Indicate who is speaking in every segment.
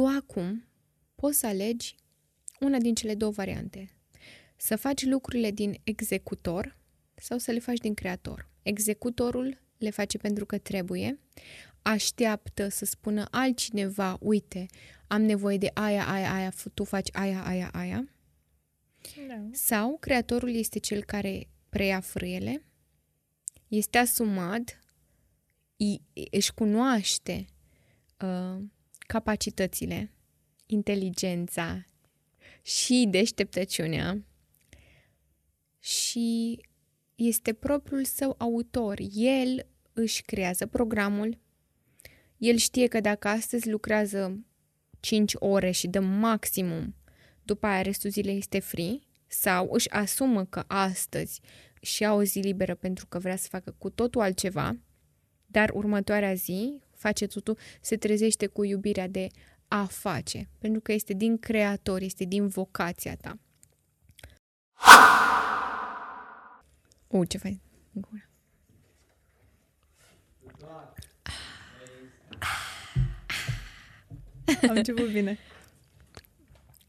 Speaker 1: tu acum poți să alegi una din cele două variante. Să faci lucrurile din executor sau să le faci din creator. Executorul le face pentru că trebuie, așteaptă să spună altcineva, uite, am nevoie de aia, aia, aia, tu faci aia, aia, aia. Da. Sau creatorul este cel care preia frâiele, este asumat, își cunoaște uh, capacitățile, inteligența și deșteptăciunea și este propriul său autor. El își creează programul, el știe că dacă astăzi lucrează 5 ore și dă maximum, după aia restul zilei este free, sau își asumă că astăzi și ia o zi liberă pentru că vrea să facă cu totul altceva, dar următoarea zi face totul, se trezește cu iubirea de a face, pentru că este din creator, este din vocația ta. U, ce fain.
Speaker 2: Am început bine.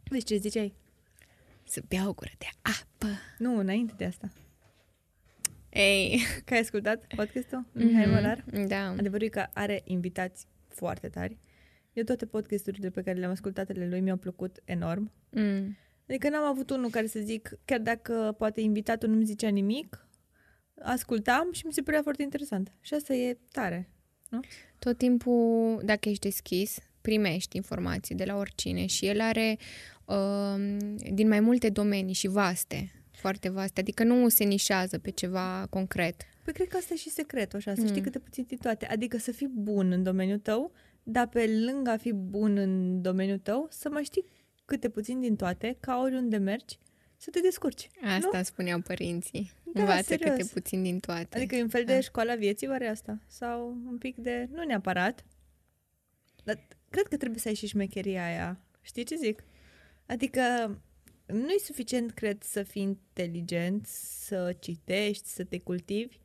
Speaker 2: Deci ce ziceai?
Speaker 1: Să bea o gură de apă.
Speaker 2: Nu, înainte de asta.
Speaker 1: Ei.
Speaker 2: Că ai ascultat podcastul? Mm-hmm. Mihai Molar?
Speaker 1: Da.
Speaker 2: Adevărul e că are invitați foarte tari. Eu toate podcasturile pe care le-am ascultat ale lui mi-au plăcut enorm. Mm. Adică n-am avut unul care să zic, chiar dacă poate invitatul nu-mi zicea nimic, ascultam și mi se părea foarte interesant. Și asta e tare, nu?
Speaker 1: Tot timpul, dacă ești deschis, primești informații de la oricine și el are uh, din mai multe domenii și vaste, foarte vaste, adică nu se nișează pe ceva concret.
Speaker 2: Păi cred că asta e și secretul, așa, să mm. știi câte puțin din toate. Adică să fii bun în domeniul tău, dar pe lângă a fi bun în domeniul tău, să mai știi câte puțin din toate, ca oriunde mergi, să te descurci.
Speaker 1: Asta
Speaker 2: nu?
Speaker 1: spuneau părinții. Da, Învață serios. câte puțin din toate.
Speaker 2: Adică e un fel de da. școala vieții, oare asta? Sau un pic de... Nu neapărat. Dar cred că trebuie să ai și șmecheria aia. Știi ce zic? Adică nu e suficient, cred, să fii inteligent, să citești, să te cultivi.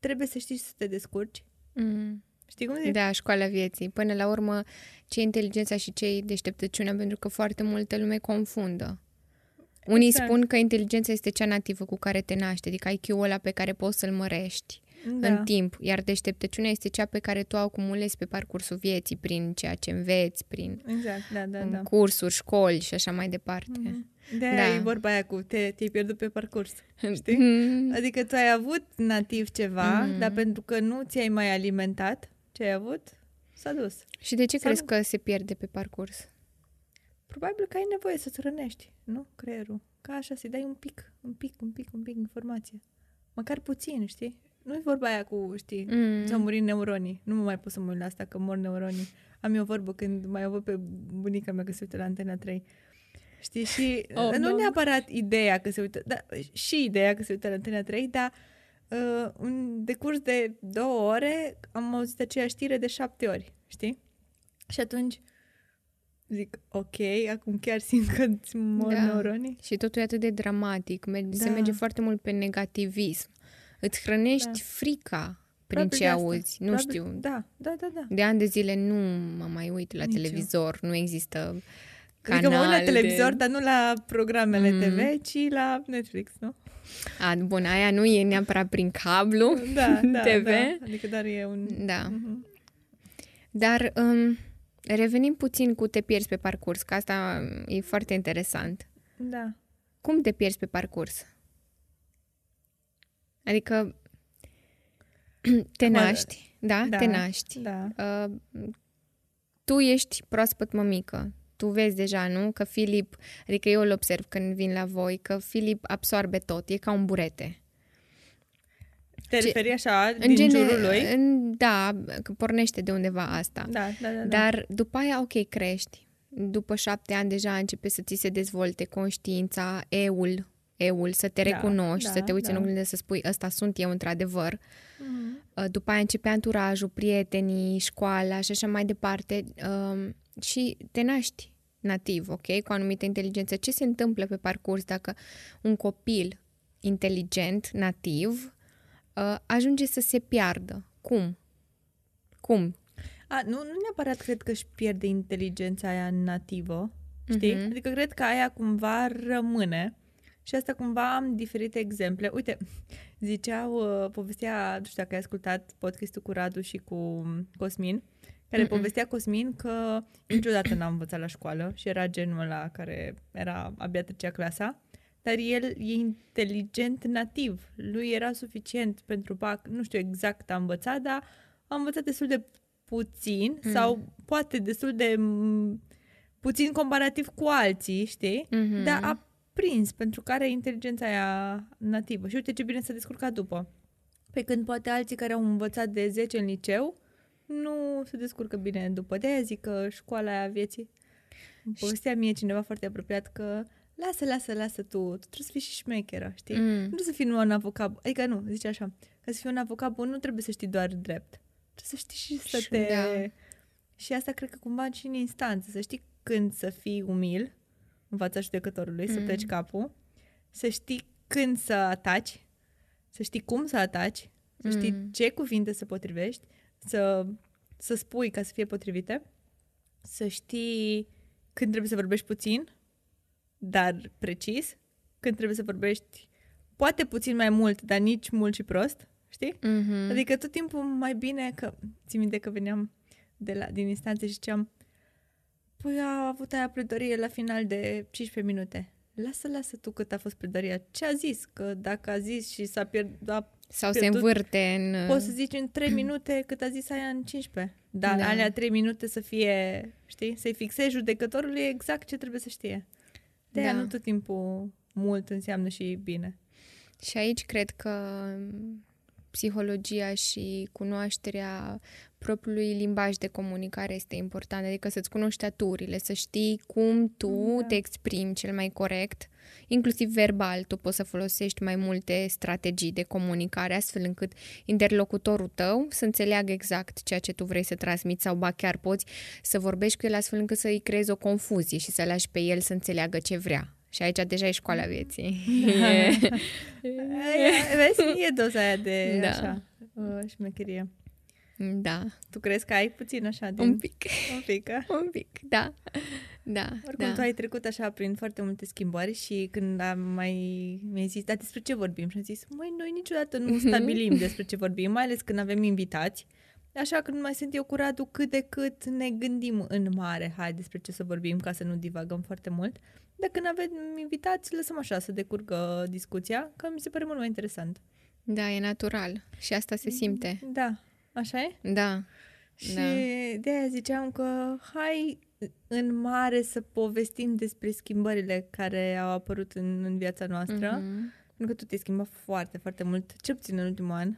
Speaker 2: Trebuie să știi să te descurci. Mm. Știi cum zic?
Speaker 1: Da, școala vieții. Până la urmă, ce inteligența și ce deșteptăciunea, pentru că foarte multă lume confundă. Unii exact. spun că inteligența este cea nativă cu care te naști, adică IQ-ul ăla pe care poți să-l mărești da. în timp, iar deșteptăciunea este cea pe care tu o acumulezi pe parcursul vieții, prin ceea ce înveți, prin
Speaker 2: exact, da, da, da.
Speaker 1: cursuri, școli și așa mai departe. Mm-hmm.
Speaker 2: De da. e vorba aia cu te, te-ai pierdut pe parcurs, știi? Mm-hmm. Adică tu ai avut nativ ceva, mm-hmm. dar pentru că nu ți-ai mai alimentat ce ai avut, s-a dus.
Speaker 1: Și de ce s-a crezi dus. că se pierde pe parcurs?
Speaker 2: Probabil că ai nevoie să-ți rănești, nu? Creierul. Ca așa, să-i dai un pic, un pic, un pic, un pic informație. Măcar puțin, știi? nu e vorba aia cu, știi, mm. să muri neuronii. Nu mă mai pot să mă uit la asta, că mor neuronii. Am eu vorbă când mai avut pe bunica mea că se uită la Antena 3. Știi? Și oh, nu no. neapărat ideea că se uită, dar și ideea că se uită la Antena 3, dar uh, în decurs de două ore am auzit aceeași știre de șapte ori, știi? Și atunci zic, ok, acum chiar simt că îți mor da. neuronii.
Speaker 1: Și totul e atât de dramatic, da. se merge foarte mult pe negativism. Îți hrănești da. frica prin Probabil ce auzi. Nu Probabil, știu.
Speaker 2: Da, da, da, da.
Speaker 1: De ani de zile nu mă mai uit la Nici televizor, eu. nu există canal
Speaker 2: Adică mă uit la televizor, de... dar nu la programele mm. TV, ci la Netflix, nu?
Speaker 1: A, bun, aia nu e neapărat prin cablu da, da, TV. Da,
Speaker 2: adică dar e un...
Speaker 1: Da. Uh-huh. Dar um, revenim puțin cu te pierzi pe parcurs, că asta e foarte interesant.
Speaker 2: Da.
Speaker 1: Cum te pierzi pe parcurs? Adică te naști, da? da te naști.
Speaker 2: Da. Uh,
Speaker 1: tu ești proaspăt mămică. Tu vezi deja, nu? Că Filip, adică eu îl observ când vin la voi, că Filip absorbe tot, e ca un burete.
Speaker 2: Te referi așa, în din gene, jurul lui?
Speaker 1: În, da, că pornește de undeva asta.
Speaker 2: Da, da, da, da.
Speaker 1: Dar după aia, ok, crești. După șapte ani deja începe să ți se dezvolte conștiința, eul, eul, să te da, recunoști, da, să te uiți da. în oglindă să spui ăsta sunt eu într-adevăr. Mm-hmm. După aia începe anturajul, prietenii, școala și așa mai departe um, și te naști nativ, ok? Cu anumită inteligență. Ce se întâmplă pe parcurs dacă un copil inteligent, nativ, uh, ajunge să se piardă? Cum? Cum?
Speaker 2: A, nu, nu neapărat cred că își pierde inteligența aia nativă, știi?
Speaker 1: Mhm.
Speaker 2: Adică cred că aia cumva rămâne. Și asta cumva am diferite exemple. Uite, ziceau, uh, povestea, nu știu dacă ai ascultat podcastul cu Radu și cu Cosmin, care
Speaker 1: Mm-mm.
Speaker 2: povestea Cosmin că niciodată n-a învățat la școală și era genul ăla care era abia trecea clasa, dar el e inteligent nativ. Lui era suficient pentru BAC, nu știu exact a învățat, dar a învățat destul de puțin
Speaker 1: Mm.
Speaker 2: sau poate destul de m, puțin comparativ cu alții, știi?
Speaker 1: Mhm.
Speaker 2: Dar a prins pentru că are inteligența aia nativă. Și uite ce bine s-a descurcat după. Pe când poate alții care au învățat de 10 în liceu nu se descurcă bine după. De-aia zic că școala aia vieții. Îmi povestea mie cineva foarte apropiat că lasă, lasă, lasă tu, tu trebuie să fii și șmecheră, știi?
Speaker 1: Mm.
Speaker 2: Nu trebuie să fii numai un avocat, bu- adică nu, zice așa, ca să fii un avocat bun nu trebuie să știi doar drept. Trebuie să știi și să
Speaker 1: Și-
Speaker 2: te...
Speaker 1: da.
Speaker 2: Și asta cred că cumva și în instanță, să știi când să fii umil în fața judecătorului, să
Speaker 1: Mm.
Speaker 2: pleci capul, să știi când să ataci, să știi cum să ataci, să știi
Speaker 1: Mm.
Speaker 2: ce cuvinte să potrivești, să, să spui ca să fie potrivite, să știi când trebuie să vorbești puțin, dar precis, când trebuie să vorbești poate puțin mai mult, dar nici mult și prost, știi?
Speaker 1: Mhm.
Speaker 2: Adică tot timpul mai bine că... Țin minte că veneam de la, din instanțe și ziceam Păi a avut aia pledorie la final de 15 minute. Lasă, lasă tu cât a fost pledoria. Ce a zis? Că dacă a zis și s-a pierdut, a,
Speaker 1: Sau se
Speaker 2: pierdut-
Speaker 1: învârte în...
Speaker 2: poți să zici în 3 minute cât a zis aia în 15. Dar
Speaker 1: Da.
Speaker 2: da. alea 3 minute să fie, știi, să-i fixezi judecătorului exact ce trebuie să știe. De aia
Speaker 1: Da.
Speaker 2: nu tot timpul mult înseamnă și bine.
Speaker 1: Și aici cred că psihologia și cunoașterea propriului limbaj de comunicare este importantă, adică să-ți cunoști aturile, să știi cum tu
Speaker 2: Da.
Speaker 1: te exprimi cel mai corect, inclusiv verbal, tu poți să folosești mai multe strategii de comunicare, astfel încât interlocutorul tău să înțeleagă exact ceea ce tu vrei să transmiți sau ba chiar poți să vorbești cu el astfel încât să-i creezi o confuzie și să lași pe el să înțeleagă ce vrea. Și aici deja e școala vieții. E-
Speaker 2: Aia, vezi, e doza aia de
Speaker 1: Da.
Speaker 2: așa, uh, șmecherie.
Speaker 1: Da,
Speaker 2: Tu crezi că ai puțin așa din...
Speaker 1: un pic,
Speaker 2: Un pic, a?
Speaker 1: un pic, da. Da,
Speaker 2: Oricum,
Speaker 1: da.
Speaker 2: tu ai trecut așa prin foarte multe schimbări și când am mai mi-ai zis, dar despre ce vorbim? Și am zis, măi, noi niciodată nu stabilim despre ce vorbim, mai ales când avem invitați. Așa când mai sunt eu cu Radu, cât de cât ne gândim în mare, hai, despre ce să vorbim, ca să nu divagăm foarte mult. Dar când avem invitați, lăsăm așa să decurgă discuția, că mi se pare mult mai interesant.
Speaker 1: Da, e natural. Și asta se simte.
Speaker 2: Da, așa e?
Speaker 1: Da.
Speaker 2: Și
Speaker 1: Da.
Speaker 2: de aia ziceam că hai în mare să povestim despre schimbările care au apărut în, în viața noastră. Mm-hmm.
Speaker 1: Mhm.
Speaker 2: Pentru că tu te-ai schimbat foarte, foarte mult, cel puțin în ultimul an.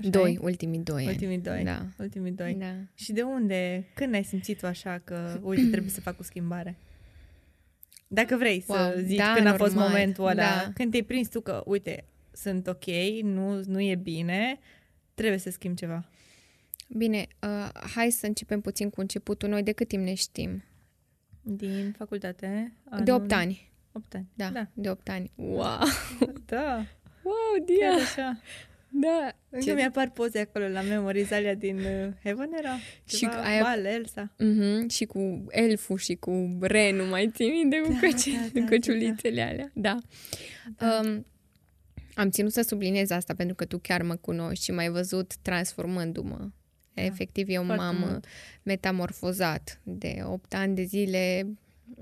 Speaker 2: Așa
Speaker 1: Doi,
Speaker 2: e?
Speaker 1: ultimii doi ani.
Speaker 2: Ultimii doi.
Speaker 1: Da.
Speaker 2: Ultimii doi.
Speaker 1: Da.
Speaker 2: Și de unde, când ai simțit tu așa că, uite, trebuie să fac o schimbare? Dacă vrei să
Speaker 1: Wow,
Speaker 2: zici
Speaker 1: da,
Speaker 2: când a fost
Speaker 1: normal,
Speaker 2: momentul ăla,
Speaker 1: da.
Speaker 2: când te-ai prins tu că, uite, sunt ok, nu, nu e bine, trebuie să schimb ceva.
Speaker 1: Bine, uh, hai să începem puțin cu începutul. Noi de cât timp ne știm?
Speaker 2: Din facultate?
Speaker 1: De 8 ani.
Speaker 2: 8 ani.
Speaker 1: Da,
Speaker 2: Da.
Speaker 1: de 8 ani. Wow!
Speaker 2: Da.
Speaker 1: Wow,
Speaker 2: Chiar
Speaker 1: Dia!
Speaker 2: așa.
Speaker 1: Da!
Speaker 2: Încă mi-apar poze acolo la memories alea din uh, Heaven era?
Speaker 1: Și
Speaker 2: Ceva,
Speaker 1: aia-
Speaker 2: bal, Elsa.
Speaker 1: Mhm, și cu elful și cu renu, mai ții minte cu
Speaker 2: Da,
Speaker 1: căci-
Speaker 2: da, da,
Speaker 1: căciulițele alea. Da.
Speaker 2: Da.
Speaker 1: Um, am ținut să subliniez asta pentru că tu chiar mă cunoști și m-ai văzut transformându-mă.
Speaker 2: Da,
Speaker 1: Efectiv, eu
Speaker 2: foarte
Speaker 1: m-am
Speaker 2: mult.
Speaker 1: metamorfozat de 8 ani de zile.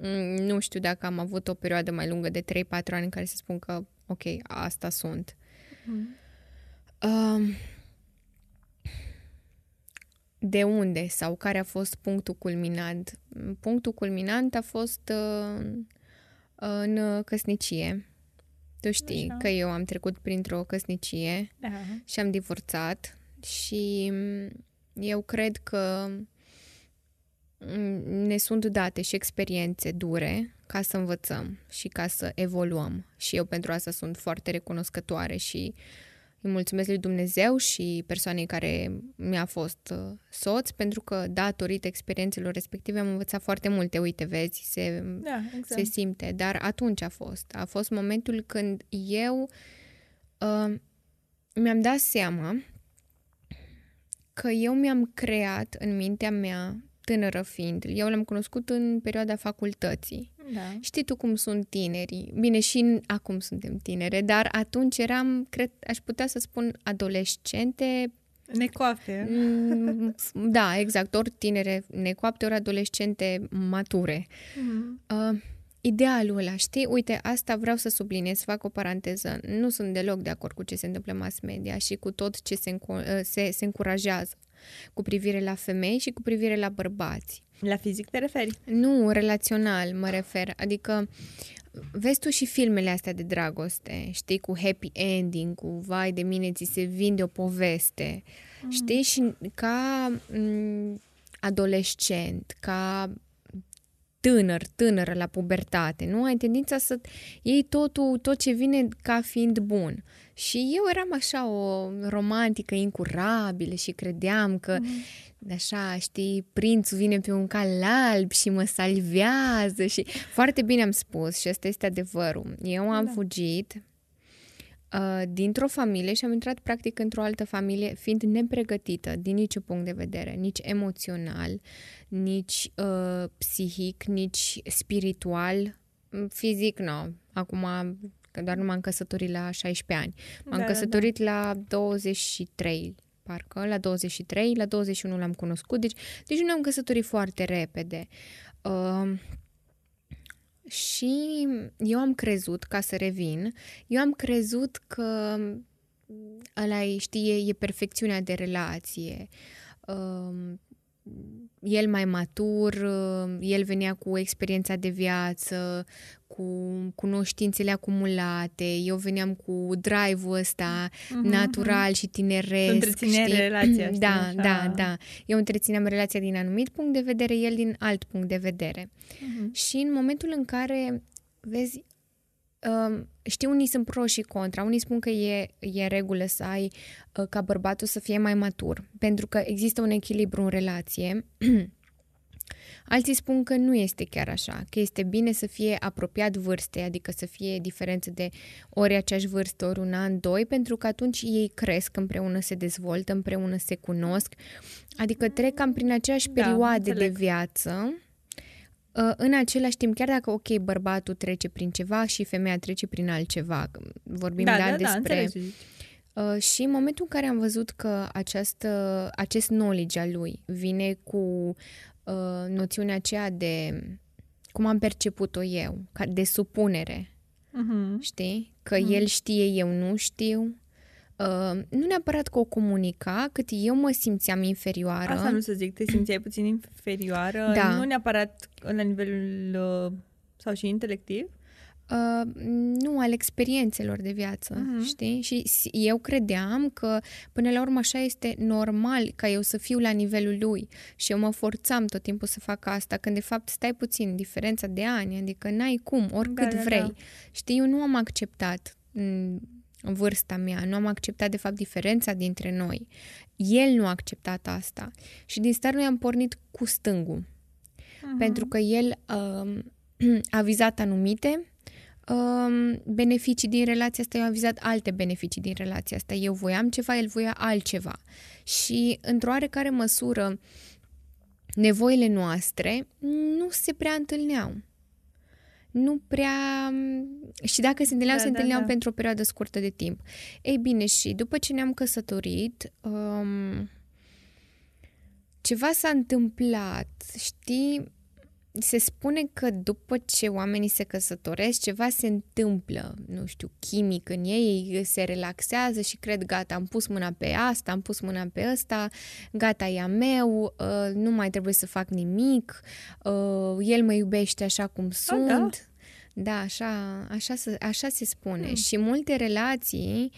Speaker 1: Mm, Nu știu dacă am avut o perioadă mai lungă de 3-4 ani în care să spun că, ok, asta sunt.
Speaker 2: Mhm.
Speaker 1: Um, de unde sau care a fost punctul culminant? Punctul culminant a fost uh, în căsnicie. Tu știi
Speaker 2: Așa.
Speaker 1: că eu am trecut printr-o căsnicie
Speaker 2: Da.
Speaker 1: și am divorțat și mm, eu cred că mm, ne sunt date și experiențe dure ca să învățăm și ca să evoluăm. Și eu pentru asta sunt foarte recunoscătoare și îi mulțumesc lui Dumnezeu și persoanei care mi-a fost uh, soț, pentru că datorită experiențelor respective am învățat foarte multe. Uite, vezi, se,
Speaker 2: Da, exact.
Speaker 1: se simte, dar atunci a fost. A fost momentul când eu uh, mi-am dat seama că eu mi-am creat în mintea mea, tânără fiind, eu l-am cunoscut în perioada facultății.
Speaker 2: Da.
Speaker 1: Știi tu cum sunt tinerii? Bine, și în, acum suntem tinere, dar atunci eram, cred, aș putea să spun, adolescente
Speaker 2: Necoapte.
Speaker 1: Mm, Da, exact. Ori tinere necoapte, ori adolescente mature.
Speaker 2: Mm.
Speaker 1: Uh, idealul ăla, știi? Uite, asta vreau să subliniez, să fac o paranteză. Nu sunt deloc de acord cu ce se întâmplă în mass media și cu tot ce se, înco- uh, se, se încurajează cu privire la femei și cu privire la bărbați.
Speaker 2: La fizic te referi?
Speaker 1: Nu, relațional mă refer. Adică vezi tu și filmele astea de dragoste, știi, cu happy ending, cu vai de mine, ți se vinde o poveste. Mm. Știi? Și ca m- adolescent, ca tânăr, tânără la pubertate, nu? Ai tendința să iei totul, tot ce vine ca fiind bun. Și eu eram așa o romantică incurabilă și credeam că mm. așa, știi, prințul vine pe un cal alb și mă salvează și foarte bine am spus și asta este adevărul. Eu am
Speaker 2: Da.
Speaker 1: fugit uh, dintr-o familie și am intrat practic într-o altă familie fiind nepregătită din niciun punct de vedere, nici emoțional, nici uh, psihic, nici spiritual, Mm, fizic nu. Acum că doar nu m-am căsătorit la 16 ani. M-am
Speaker 2: Da, da,
Speaker 1: căsătorit la 23, parcă, la 23, la 21 l-am cunoscut, deci, deci nu ne-am căsătorit foarte repede. Uh, și eu am crezut, ca să revin, eu am crezut că ăla e, știi, e, e perfecțiunea de relație. Um, el mai matur, uh, el venea cu experiența de viață, cu cunoștințele acumulate, eu veneam cu drive-ul ăsta
Speaker 2: Mhm,
Speaker 1: natural și tineresc.
Speaker 2: Să întreține
Speaker 1: știi?
Speaker 2: relația, știi,
Speaker 1: Da,
Speaker 2: așa.
Speaker 1: da, da. Eu întrețineam relația din anumit punct de vedere, el din alt punct de vedere.
Speaker 2: Mhm.
Speaker 1: Și în momentul în care, vezi, um, știi, unii sunt pro și contra. Unii spun că e, e în regulă să ai uh, ca bărbatul să fie mai matur, pentru că există un echilibru în relație. Alții spun că nu este chiar așa, că este bine să fie apropiat vârstei, adică să fie diferență de ori aceeași vârstă, ori un an, doi, pentru că atunci ei cresc împreună, se dezvoltă, împreună se cunosc, adică trec cam prin aceeași
Speaker 2: Da,
Speaker 1: perioade de
Speaker 2: înțeleg.
Speaker 1: viață, Uh, în același timp, chiar dacă, ok, bărbatul trece prin ceva și femeia trece prin altceva, că vorbim
Speaker 2: Da,
Speaker 1: da,
Speaker 2: da, da,
Speaker 1: despre...
Speaker 2: înțeleg ce zici.
Speaker 1: Uh, și în momentul în care am văzut că această, acest knowledge al lui vine cu uh, noțiunea aceea de cum am perceput-o eu, ca de supunere,
Speaker 2: Mhm.
Speaker 1: știi? Că el știe, eu nu știu. Uh, nu neapărat că o comunica, cât eu mă simțeam inferioară.
Speaker 2: Asta nu să zic, te simțeai puțin inferioară,
Speaker 1: Da.
Speaker 2: nu neapărat la nivelul uh, sau și intelectiv.
Speaker 1: Uh, nu, al experiențelor de viață,
Speaker 2: Mhm.
Speaker 1: știi? Și s- eu credeam că până la urmă așa este normal ca eu să fiu la nivelul lui și eu mă forțam tot timpul să fac asta, când de fapt stai puțin, diferența de ani, adică n-ai cum, oricât
Speaker 2: Da, da,
Speaker 1: vrei.
Speaker 2: da.
Speaker 1: Știi, eu nu am acceptat mm, în vârsta mea, nu am acceptat de fapt diferența dintre noi. El nu a acceptat asta și din start noi am pornit cu stângul
Speaker 2: Mhm.
Speaker 1: pentru că el um, a vizat anumite um, beneficii din relația asta, eu am vizat alte beneficii din relația asta. Eu voiam ceva, el voia altceva. Și, într-o oarecare măsură, nevoile noastre nu se prea întâlneau. Nu prea... Și dacă se întâlneau,
Speaker 2: Da,
Speaker 1: se
Speaker 2: da,
Speaker 1: întâlneau
Speaker 2: da.
Speaker 1: pentru o perioadă scurtă de timp. Ei bine, și după ce ne-am căsătorit, um, ceva s-a întâmplat, știi? Se spune că după ce oamenii se căsătoresc, ceva se întâmplă, nu știu, chimic în ei, ei se relaxează și cred, gata, am pus mâna pe asta, am pus mâna pe ăsta, gata, e a meu, uh, nu mai trebuie să fac nimic, uh, el mă iubește așa cum sunt.
Speaker 2: da.
Speaker 1: Da, așa, așa, se, așa se spune. Hmm. Și multe relații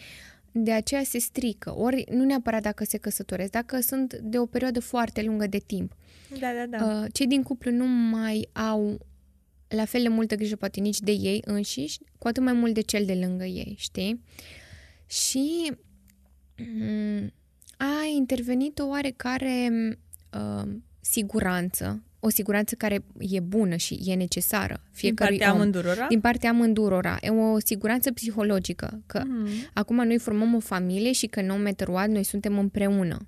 Speaker 1: de aceea se strică. Ori nu neapărat dacă se căsătoresc, dacă sunt de o perioadă foarte lungă de timp.
Speaker 2: Da, da, da.
Speaker 1: Uh, cei din cuplu nu mai au la fel de multă grijă poate nici de ei înșiși, cu atât mai mult de cel de lângă ei, știi? Și mm, a intervenit o oarecare uh, siguranță, o siguranță care e bună și e necesară
Speaker 2: Din
Speaker 1: fiecărui
Speaker 2: partea
Speaker 1: om.
Speaker 2: amândurora?
Speaker 1: Din partea amândurora. E o siguranță psihologică, că
Speaker 2: Mhm.
Speaker 1: acum noi formăm o familie și că no matter what, noi suntem împreună.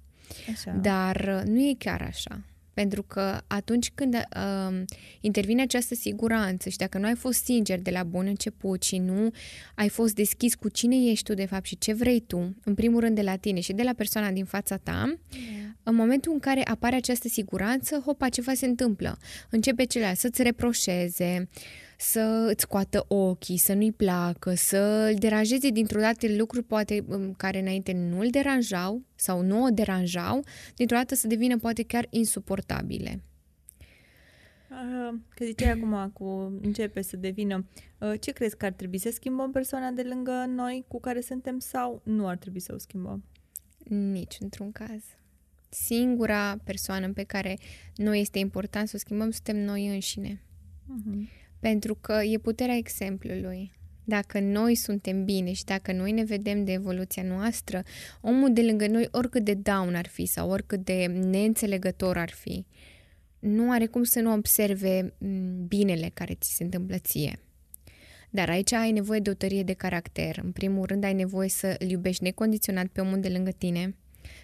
Speaker 2: Așa.
Speaker 1: Dar uh, nu e chiar așa. Pentru că atunci când uh, intervine această siguranță și dacă nu ai fost sincer de la bun început și nu ai fost deschis cu cine ești tu de fapt și ce vrei tu, în primul rând de la tine și de la persoana din fața ta, yeah. în momentul în care apare această siguranță, hopa, ceva se întâmplă. Începe celălalt să-ți reproșeze, uh, să îți scoată ochii, să nu-i placă, să îl deranjeze dintr-o dată lucruri poate um, care înainte nu îl deranjau sau nu o deranjau, dintr-o dată să devină poate chiar insuportabile.
Speaker 2: Că ziceai acum cu începe să devină, uh, ce crezi că ar trebui să schimbăm persoana de lângă noi cu care suntem sau nu ar trebui să o schimbăm?
Speaker 1: Nici într-un caz. Singura persoană pe care noi este important să o schimbăm suntem noi înșine. Uh-huh. Pentru că e puterea exemplului. Dacă noi suntem bine și dacă noi ne vedem de evoluția noastră, omul de lângă noi, oricât de down ar fi sau oricât de neînțelegător ar fi, nu are cum să nu observe mm, binele care ți se întâmplă ție. Dar aici ai nevoie de o tărie de caracter. În primul rând ai nevoie să îl iubești necondiționat pe omul de lângă tine,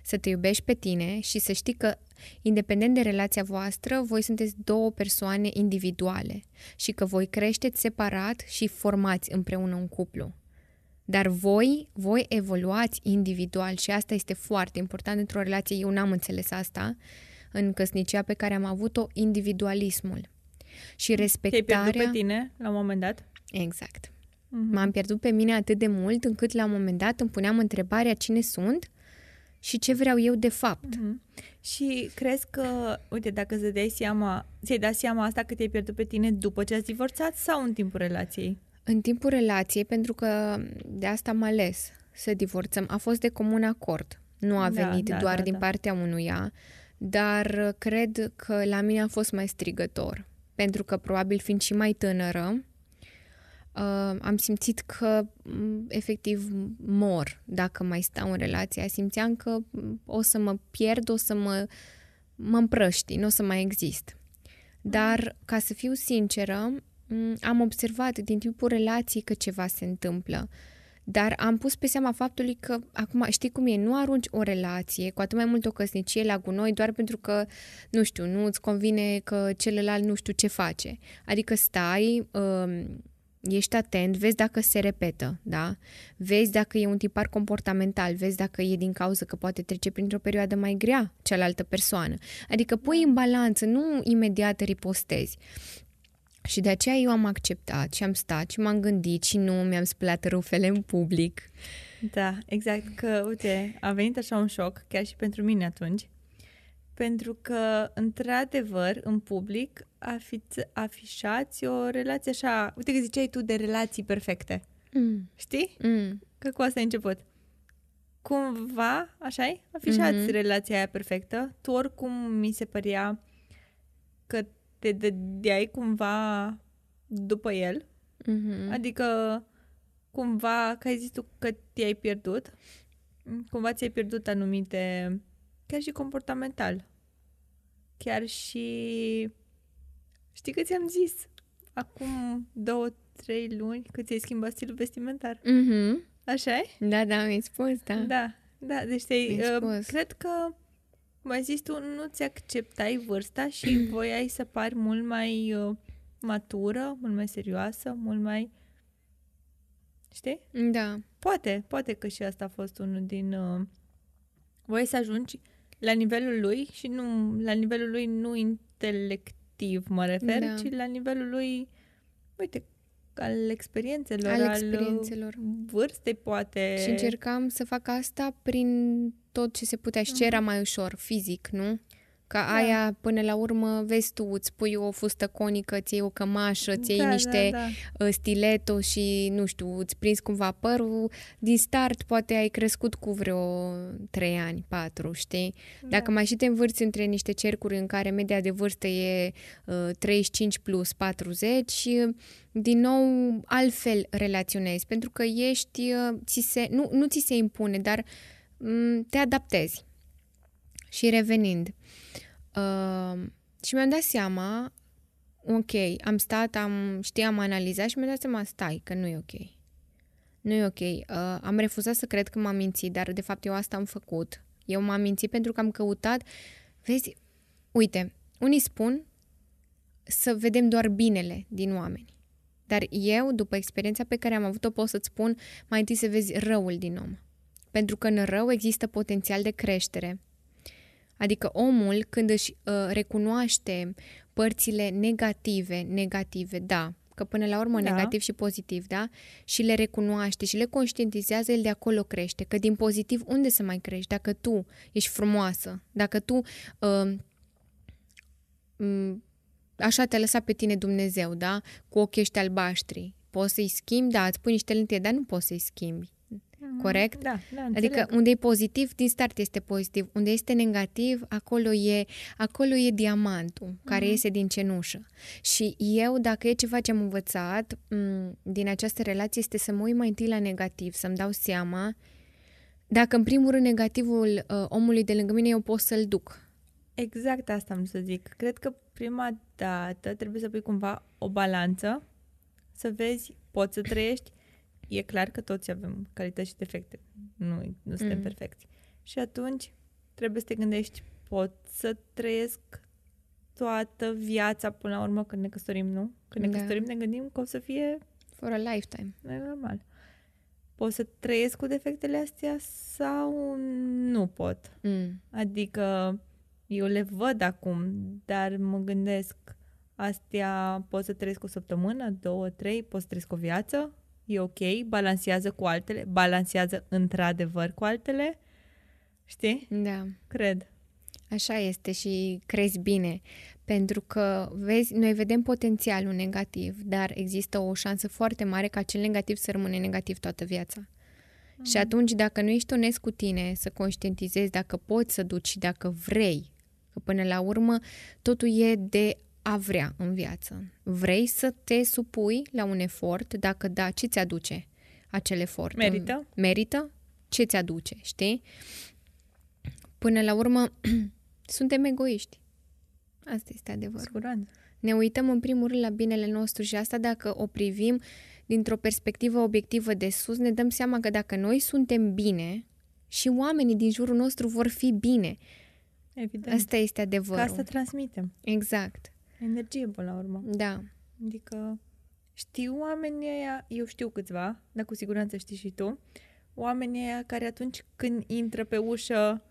Speaker 1: să te iubești pe tine și să știi că Independent de relația voastră, voi sunteți două persoane individuale și că voi creșteți separat și formați împreună un cuplu. Dar voi, voi evoluați individual și asta este foarte important într-o relație. Eu n-am înțeles asta în căsnicia pe care am avut-o, individualismul. Și respectarea...
Speaker 2: Te-ai pierdut pe tine la un moment dat?
Speaker 1: Exact. Uh-huh. M-am pierdut pe mine atât de mult încât la un moment dat îmi puneam întrebarea cine sunt și ce vreau eu de fapt.
Speaker 2: Uh-huh. Și crezi că, uite, dacă îți dai seama, ți-ai dat seama asta că te-ai pierdut pe tine după ce ați divorțat sau în timpul relației?
Speaker 1: În timpul relației, pentru că de asta am ales să divorțăm. A fost de comun acord. Nu a da, venit da, doar da, din da. partea unuia, dar cred că la mine a fost mai strigător. Pentru că, probabil, fiind și mai tânără, uh, am simțit că mm, efectiv mor dacă mai stau în relație. Simțeam că mm, o să mă pierd, o să mă, mă împrăști, nu o să mai exist. Dar, ca să fiu sinceră, mm, am observat din timpul relației că ceva se întâmplă. Dar am pus pe seama faptului că, acum, știi cum e, nu arunci o relație, cu atât mai mult o căsnicie la gunoi, doar pentru că, nu știu, nu îți convine că celălalt nu știu ce face. Adică stai, uh, ești atent, vezi dacă se repetă, da? Vezi dacă e un tipar comportamental, vezi dacă e din cauza că poate trece printr-o perioadă mai grea cealaltă persoană. Adică pui în balanță, nu imediat ripostezi. Și de aceea eu am acceptat și am stat și m-am gândit și nu mi-am spălat rufele în public.
Speaker 2: Da, exact, că, uite, a venit așa un șoc, chiar și pentru mine atunci, pentru că, într-adevăr, în public afiț, afișați o relație așa... Uite că ziceai tu de relații perfecte. Mm. Știi? Mm. Că cu asta ai început. Cumva, așa e? Afișați mm-hmm. relația aia perfectă. Tu oricum mi se părea că te dădeai cumva după el. Mm-hmm. Adică cumva, că ai zis tu că te-ai pierdut, cumva ți-ai pierdut anumite, chiar și comportamental chiar și... Știi că ți-am zis acum două, trei luni că ți-ai schimbat stilul vestimentar?
Speaker 1: Mm-hmm.
Speaker 2: așa e?
Speaker 1: Da, da, mi-ai spus, da.
Speaker 2: Da, da, deci te uh, cred că, cum ai zis tu, nu ți acceptai vârsta și voiai să pari mult mai uh, matură, mult mai serioasă, mult mai... Știi?
Speaker 1: Da.
Speaker 2: Poate, poate că și asta a fost unul din... Uh, voiai să ajungi la nivelul lui și nu la nivelul lui nu intelectiv mă refer, da. ci la nivelul lui, uite, al experiențelor, al experiențelor. Al vârstei, poate.
Speaker 1: Și încercam să fac asta prin tot ce se putea și ce era mai ușor, fizic, nu? Ca da. aia, până la urmă, vezi tu, îți pui o fustă conică, ți o cămașă, ți da, niște da, da. Uh, stileto și, nu știu, îți prins cumva părul. Din start, poate ai crescut cu vreo 3 ani, 4, știi? Da. Dacă mai și te învârți între niște cercuri în care media de vârstă e uh, 35 plus 40, din nou altfel relaționezi, pentru că ești, uh, ți se, nu, nu ți se impune, dar um, te adaptezi. Și revenind, Uh, și mi-am dat seama, ok, am stat, am, știi, am analizat și mi-am dat seama, stai, că nu e ok. Nu e ok. Uh, am refuzat să cred că m-am mințit, dar de fapt eu asta am făcut. Eu m-am mințit pentru că am căutat, vezi, uite, unii spun să vedem doar binele din oameni. Dar eu, după experiența pe care am avut-o, pot să-ți spun mai întâi să vezi răul din om. Pentru că în rău există potențial de creștere. Adică omul, când își uh, recunoaște părțile negative, negative, da, că până la urmă da. negativ și pozitiv, da? Și le recunoaște și le conștientizează, el de acolo crește. Că din pozitiv unde să mai crești? Dacă tu ești frumoasă, dacă tu uh, așa te-a lăsat pe tine Dumnezeu, da? Cu ochii ăștia albaștri. Poți să-i schimbi, da, îți pui niște lente, dar nu poți să-i schimbi. Mm, Corect?
Speaker 2: Da, da,
Speaker 1: Adică unde e pozitiv, din start este pozitiv. Unde este negativ, acolo e, acolo e diamantul mm-hmm. care iese din cenușă. Și eu, dacă e ceva ce am învățat m- din această relație, este să mă uit mai întâi la negativ, să-mi dau seama dacă, în primul rând, negativul uh, omului de lângă mine eu pot să-l duc.
Speaker 2: Exact asta am să zic. Cred că prima dată trebuie să pui cumva o balanță, să vezi, poți să trăiești. E clar că toți avem calități și defecte. Nu, nu suntem mm. perfecți. Și atunci trebuie să te gândești, pot să trăiesc toată viața până la urmă când ne căsătorim, nu? Când ne da. căsătorim ne gândim că o să fie...
Speaker 1: For a lifetime.
Speaker 2: E normal. Pot să trăiesc cu defectele astea sau nu pot? Mm. Adică eu le văd acum, dar mă gândesc, astea pot să trăiesc o săptămână, două, trei, pot să trăiesc o viață, e ok, balansează cu altele, balansează într-adevăr cu altele, știi?
Speaker 1: Da.
Speaker 2: Cred.
Speaker 1: Așa este și crezi bine, pentru că, vezi, noi vedem potențialul negativ, dar există o șansă foarte mare ca cel negativ să rămâne negativ toată viața. Mm. Și atunci, dacă nu ești onest cu tine, să conștientizezi dacă poți să duci și dacă vrei Că până la urmă totul e de a vrea în viață. Vrei să te supui la un efort? Dacă da, ce ți aduce acel efort?
Speaker 2: Merită.
Speaker 1: Merită? Ce ți aduce, știi? Până la urmă, suntem egoiști. Asta este adevărul.
Speaker 2: Siguranță.
Speaker 1: Ne uităm în primul rând la binele nostru și asta dacă o privim dintr-o perspectivă obiectivă de sus, ne dăm seama că dacă noi suntem bine, și oamenii din jurul nostru vor fi bine.
Speaker 2: Evident.
Speaker 1: Asta este adevărul.
Speaker 2: Ca să transmitem.
Speaker 1: Exact.
Speaker 2: Energie, până la urmă.
Speaker 1: Da.
Speaker 2: Adică știu oamenii aia, eu știu câțiva, dar cu siguranță știi și tu, oamenii aia care atunci când intră pe ușă,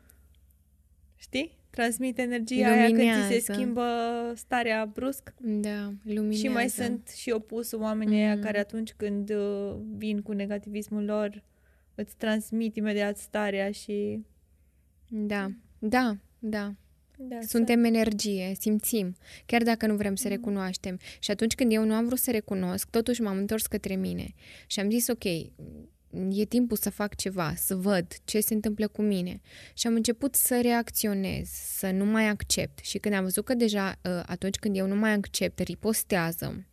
Speaker 2: știi? Transmit energia luminează. aia când ți se schimbă starea brusc.
Speaker 1: Da, luminează.
Speaker 2: Și mai sunt și opusul oamenii mm. aia care atunci când uh, vin cu negativismul lor îți transmit imediat starea și...
Speaker 1: Da, da, da.
Speaker 2: Da,
Speaker 1: Suntem să... energie, simțim, chiar dacă nu vrem să mm. recunoaștem. Și atunci când eu nu am vrut să recunosc, totuși m-am întors către mine și am zis, ok, e timpul să fac ceva, să văd ce se întâmplă cu mine. Și am început să reacționez, să nu mai accept. Și când am văzut că deja ă, atunci când eu nu mai accept, ripostează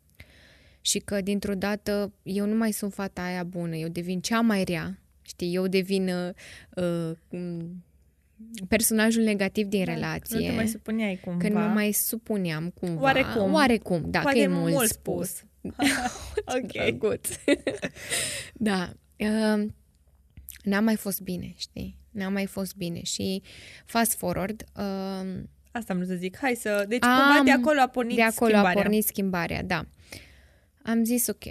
Speaker 1: și că dintr-o dată eu nu mai sunt fata aia bună, eu devin cea mai rea, știi, eu devin uh, uh, personajul negativ din da, relație.
Speaker 2: Nu te mai supuneai cumva.
Speaker 1: Că nu mai supuneam cumva.
Speaker 2: Oarecum.
Speaker 1: Oarecum, da,
Speaker 2: Poate
Speaker 1: că e
Speaker 2: mult,
Speaker 1: mult
Speaker 2: spus.
Speaker 1: spus.
Speaker 2: ok.
Speaker 1: Good. da. Uh, n-a mai fost bine, știi? N-a mai fost bine. Și fast forward... Uh,
Speaker 2: Asta am vrut să zic. Hai să... Deci am, cumva de acolo a pornit
Speaker 1: De acolo
Speaker 2: schimbarea.
Speaker 1: a pornit schimbarea, da. Am zis ok,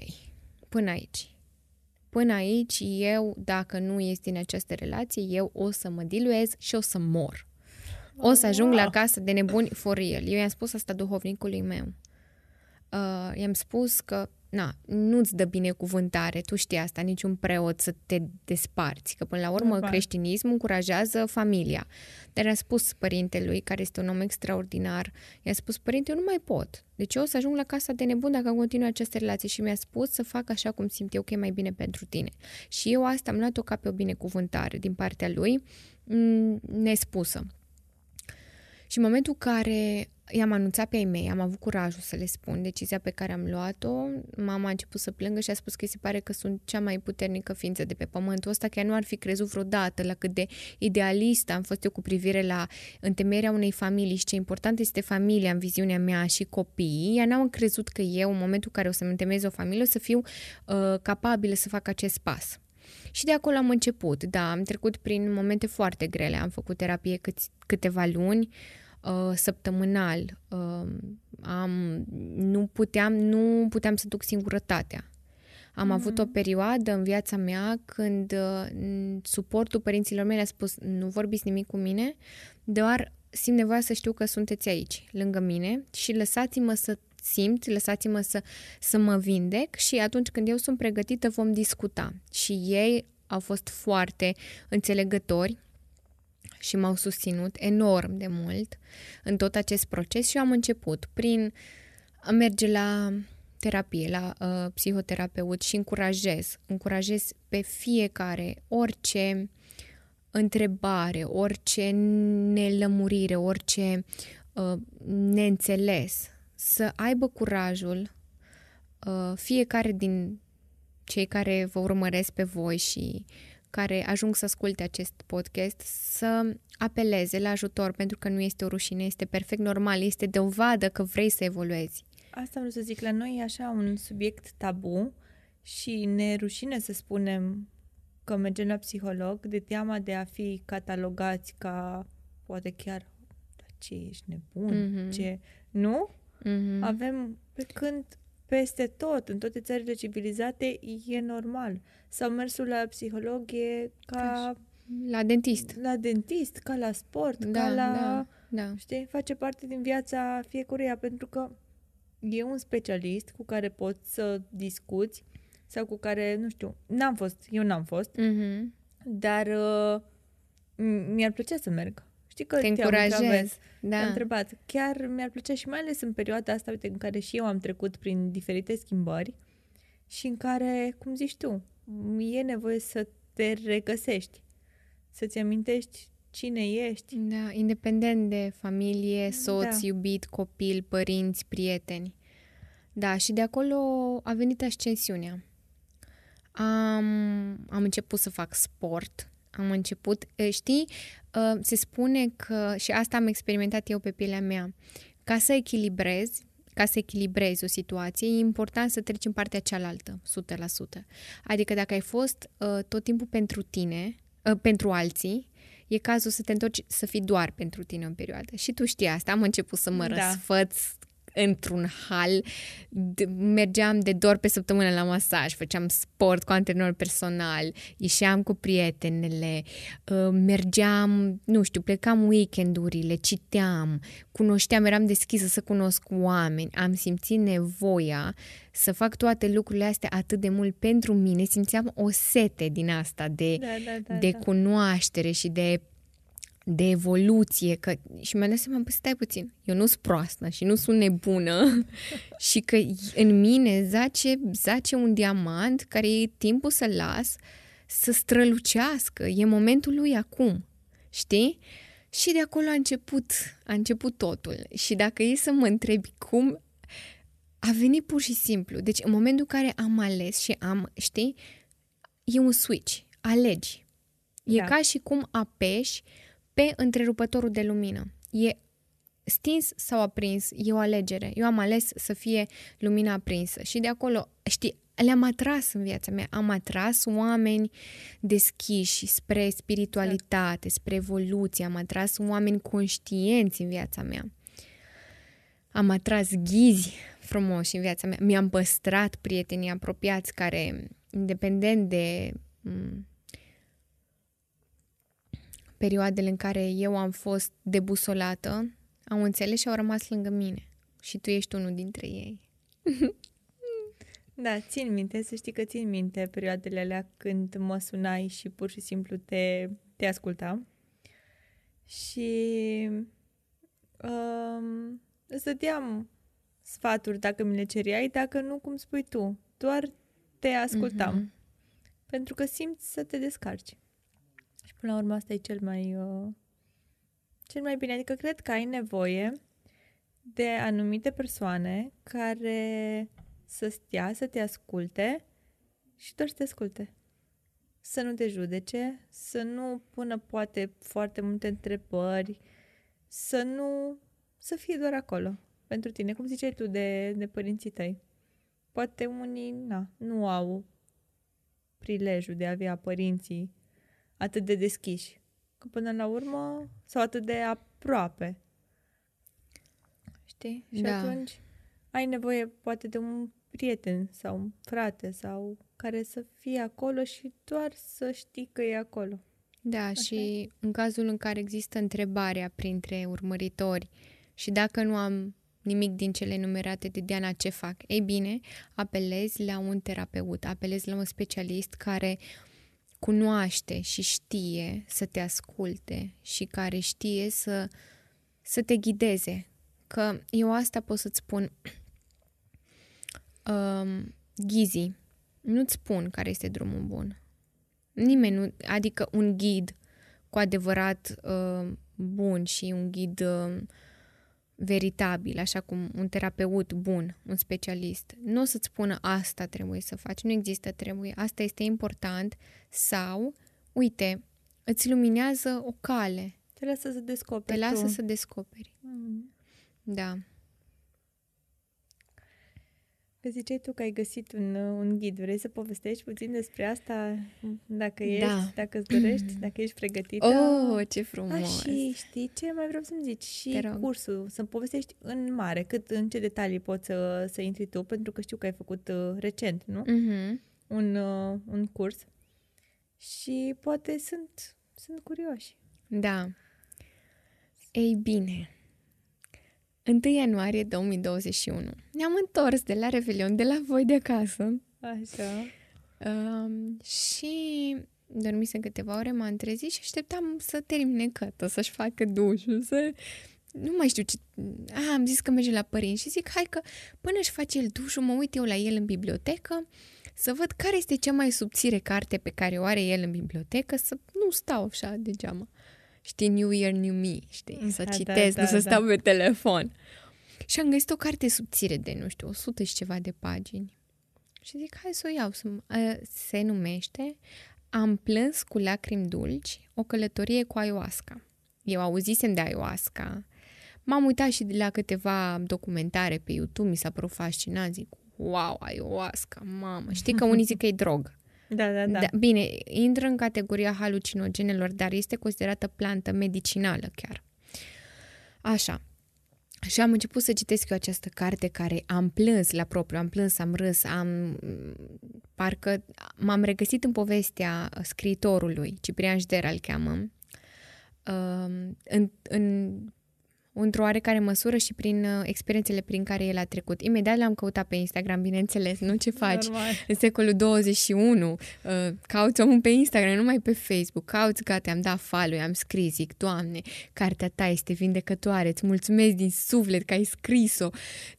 Speaker 1: până aici Până aici, eu, dacă nu este în această relație, eu o să mă diluez și o să mor. O să ajung wow. la casă de nebuni for real. Eu i-am spus asta duhovnicului meu. Uh, i-am spus că na, nu-ți dă binecuvântare, tu știi asta, niciun preot să te desparți, că până la urmă Normal. creștinismul încurajează familia. Dar a spus părintelui, care este un om extraordinar, i-a spus, părinte, eu nu mai pot. Deci eu o să ajung la casa de nebun dacă continui această relație și mi-a spus să fac așa cum simt eu că e mai bine pentru tine. Și eu asta am luat-o ca pe o binecuvântare din partea lui, mm, nespusă. Și în momentul care i-am anunțat pe ei mei, am avut curajul să le spun decizia pe care am luat-o. Mama a început să plângă și a spus că îi se pare că sunt cea mai puternică ființă de pe pământul ăsta, că ea nu ar fi crezut vreodată la cât de idealistă am fost eu cu privire la întemeierea unei familii și ce important este familia în viziunea mea și copiii. Ea n-au crezut că eu, în momentul în care o să-mi întemeiez o familie, o să fiu uh, capabilă să fac acest pas. Și de acolo am început, da, am trecut prin momente foarte grele, am făcut terapie câți, câteva luni, uh, săptămânal, uh, am, nu, puteam, nu puteam să duc singurătatea. Am mm-hmm. avut o perioadă în viața mea când uh, suportul părinților mei a spus nu vorbiți nimic cu mine, doar simt nevoia să știu că sunteți aici, lângă mine și lăsați-mă să simt, lăsați-mă să, să mă vindec și atunci când eu sunt pregătită vom discuta. Și ei au fost foarte înțelegători și m-au susținut enorm de mult în tot acest proces și eu am început prin a merge la terapie, la uh, psihoterapeut și încurajez, încurajez pe fiecare, orice întrebare, orice nelămurire, orice uh, neînțeles, să aibă curajul uh, fiecare din cei care vă urmăresc pe voi și care ajung să asculte acest podcast să apeleze la ajutor pentru că nu este o rușine, este perfect normal, este dovadă că vrei să evoluezi.
Speaker 2: Asta vreau să zic, la noi e așa un subiect tabu și ne rușine să spunem că mergem la psiholog de teama de a fi catalogați ca poate chiar ce ești nebun, mm-hmm. ce... Nu? Mm-hmm. Avem, pe când peste tot, în toate țările civilizate, e normal. Sau mersul la psiholog e ca...
Speaker 1: La dentist.
Speaker 2: La dentist, ca la sport, da, ca la... Da, da. Știi? Face parte din viața fiecăruia, pentru că e un specialist cu care poți să discuți sau cu care, nu știu, n-am fost, eu n-am fost, mm-hmm. dar uh, mi-ar plăcea să merg. Știi că te încurajez. Da. Am întrebat. Chiar mi-ar plăcea și mai ales în perioada asta, uite, în care și eu am trecut prin diferite schimbări și în care, cum zici tu, e nevoie să te regăsești, să-ți amintești cine ești.
Speaker 1: Da, independent de familie, soț, da. iubit, copil, părinți, prieteni. Da, și de acolo a venit ascensiunea. Am, am început să fac sport, am început, știi, se spune că, și asta am experimentat eu pe pielea mea, ca să echilibrezi, ca să echilibrezi o situație, e important să treci în partea cealaltă, 100%. Adică dacă ai fost tot timpul pentru tine, pentru alții, e cazul să te întorci să fii doar pentru tine în perioadă. Și tu știi asta, am început să mă da. răsfăț într-un hal. Mergeam de doar pe săptămână la masaj, făceam sport cu antrenor personal, ieșeam cu prietenele, uh, mergeam, nu știu, plecam weekendurile, citeam, cunoșteam, eram deschisă să cunosc oameni, am simțit nevoia să fac toate lucrurile astea atât de mult pentru mine, simțeam o sete din asta de, da, da, da, de da. cunoaștere și de de evoluție, că, și mi-am dat seama, stai puțin, eu nu sunt proastă și nu sunt nebună și că în mine zace, zace un diamant care e timpul să las să strălucească, e momentul lui acum, știi? Și de acolo a început, a început totul. Și dacă e să mă întrebi cum, a venit pur și simplu. Deci în momentul în care am ales și am, știi, e un switch, alegi. E da. ca și cum apeși pe întrerupătorul de lumină. E stins sau aprins, e o alegere. Eu am ales să fie lumina aprinsă și de acolo, știi, le-am atras în viața mea. Am atras oameni deschiși spre spiritualitate, spre evoluție. Am atras oameni conștienți în viața mea. Am atras ghizi frumoși în viața mea. Mi-am păstrat prietenii apropiați care, independent de perioadele în care eu am fost debusolată, au înțeles și au rămas lângă mine. Și tu ești unul dintre ei.
Speaker 2: da, țin minte, să știi că țin minte perioadele alea când mă sunai și pur și simplu te, te ascultam. Și um, îți dădeam sfaturi dacă mi le cereai, dacă nu, cum spui tu. Doar te ascultam. Mm-hmm. Pentru că simți să te descarci. Și până la urmă asta e cel mai, uh, cel mai bine. Adică cred că ai nevoie de anumite persoane care să stea, să te asculte și doar să te asculte. Să nu te judece, să nu pună poate foarte multe întrebări, să nu... să fie doar acolo pentru tine, cum ziceai tu de, de părinții tăi. Poate unii, na, nu au prilejul de a avea părinții atât de deschiși. Că până la urmă, sau atât de aproape. Știi? Și
Speaker 1: Da.
Speaker 2: atunci ai nevoie poate de un prieten sau un frate sau care să fie acolo și doar să știi că e acolo.
Speaker 1: Da, și în cazul în care există întrebarea printre urmăritori și dacă nu am nimic din cele enumerate de Diana, ce fac? Ei bine, apelezi la un terapeut, apelezi la un specialist care cunoaște și știe să te asculte și care știe să, să te ghideze. Că eu asta pot să-ți spun, um, Ghizi, nu-ți spun care este drumul bun. Nimeni nu, adică un ghid cu adevărat uh, bun și un ghid uh, veritabil, așa cum un terapeut bun, un specialist, nu o să-ți spună asta trebuie să faci, nu există trebuie, asta este important sau, uite, îți luminează o cale,
Speaker 2: Te lasă să descoperi
Speaker 1: te lasă
Speaker 2: tu.
Speaker 1: să descoperi.
Speaker 2: Mm.
Speaker 1: Da.
Speaker 2: Că ziceai tu că ai găsit un, uh, un ghid. Vrei să povestești puțin despre asta? Dacă ești,
Speaker 1: Da.
Speaker 2: dacă îți dorești, dacă ești pregătită?
Speaker 1: Oh, ce
Speaker 2: A,
Speaker 1: frumos!
Speaker 2: și știi ce mai vreau să-mi zici? Și
Speaker 1: Te rog.
Speaker 2: cursul, să povestești în mare, cât în ce detalii poți să, să intri tu, pentru că știu că ai făcut uh, recent, nu?
Speaker 1: Mhm.
Speaker 2: Un, uh, un curs. Și poate sunt, sunt curioși.
Speaker 1: Da. Ei bine, 1 ianuarie 2021. Ne-am întors de la Revelion, de la voi de acasă.
Speaker 2: Așa.
Speaker 1: Um, și dormisem câteva ore, m-am trezit și așteptam să termine cătă, să-și facă dușul, să... Nu mai știu ce... A, am zis că merge la părinți și zic, hai că până își face el dușul, mă uit eu la el în bibliotecă să văd care este cea mai subțire carte pe care o are el în bibliotecă, să nu stau așa degeaba. Știi, New Year, New Me, știi, să
Speaker 2: Da,
Speaker 1: citesc,
Speaker 2: da,
Speaker 1: nu să
Speaker 2: da.
Speaker 1: stau pe telefon. Și am găsit o carte subțire de, nu știu, 100 și ceva de pagini. Și zic, hai să o iau. Să... a, Se numește Am plâns cu lacrimi dulci, o călătorie cu ayahuasca. Eu auzisem de ayahuasca. M-am uitat și la câteva documentare pe YouTube, mi s-a părut fascinant. Zic, wow, ayahuasca, mamă. Știi că unii zic că e drog.
Speaker 2: Da, da, da.
Speaker 1: Da, bine, intră în categoria halucinogenelor, dar este considerată plantă medicinală chiar. Așa. Și am început să citesc eu această carte care am plâns la propriu, am plâns, am râs, am... Parcă m-am regăsit în povestea scriitorului, Ciprian Jder îl cheamă, um, în, în, într-o oarecare măsură și prin uh, experiențele prin care el a trecut. Imediat l-am căutat pe Instagram, bineînțeles, nu ce faci
Speaker 2: Normal.
Speaker 1: în secolul 21, uh, cauți omul pe Instagram, nu mai pe Facebook, cauți, gata, am dat follow, am scris, zic, Doamne, cartea ta este vindecătoare, îți mulțumesc din suflet că ai scris-o,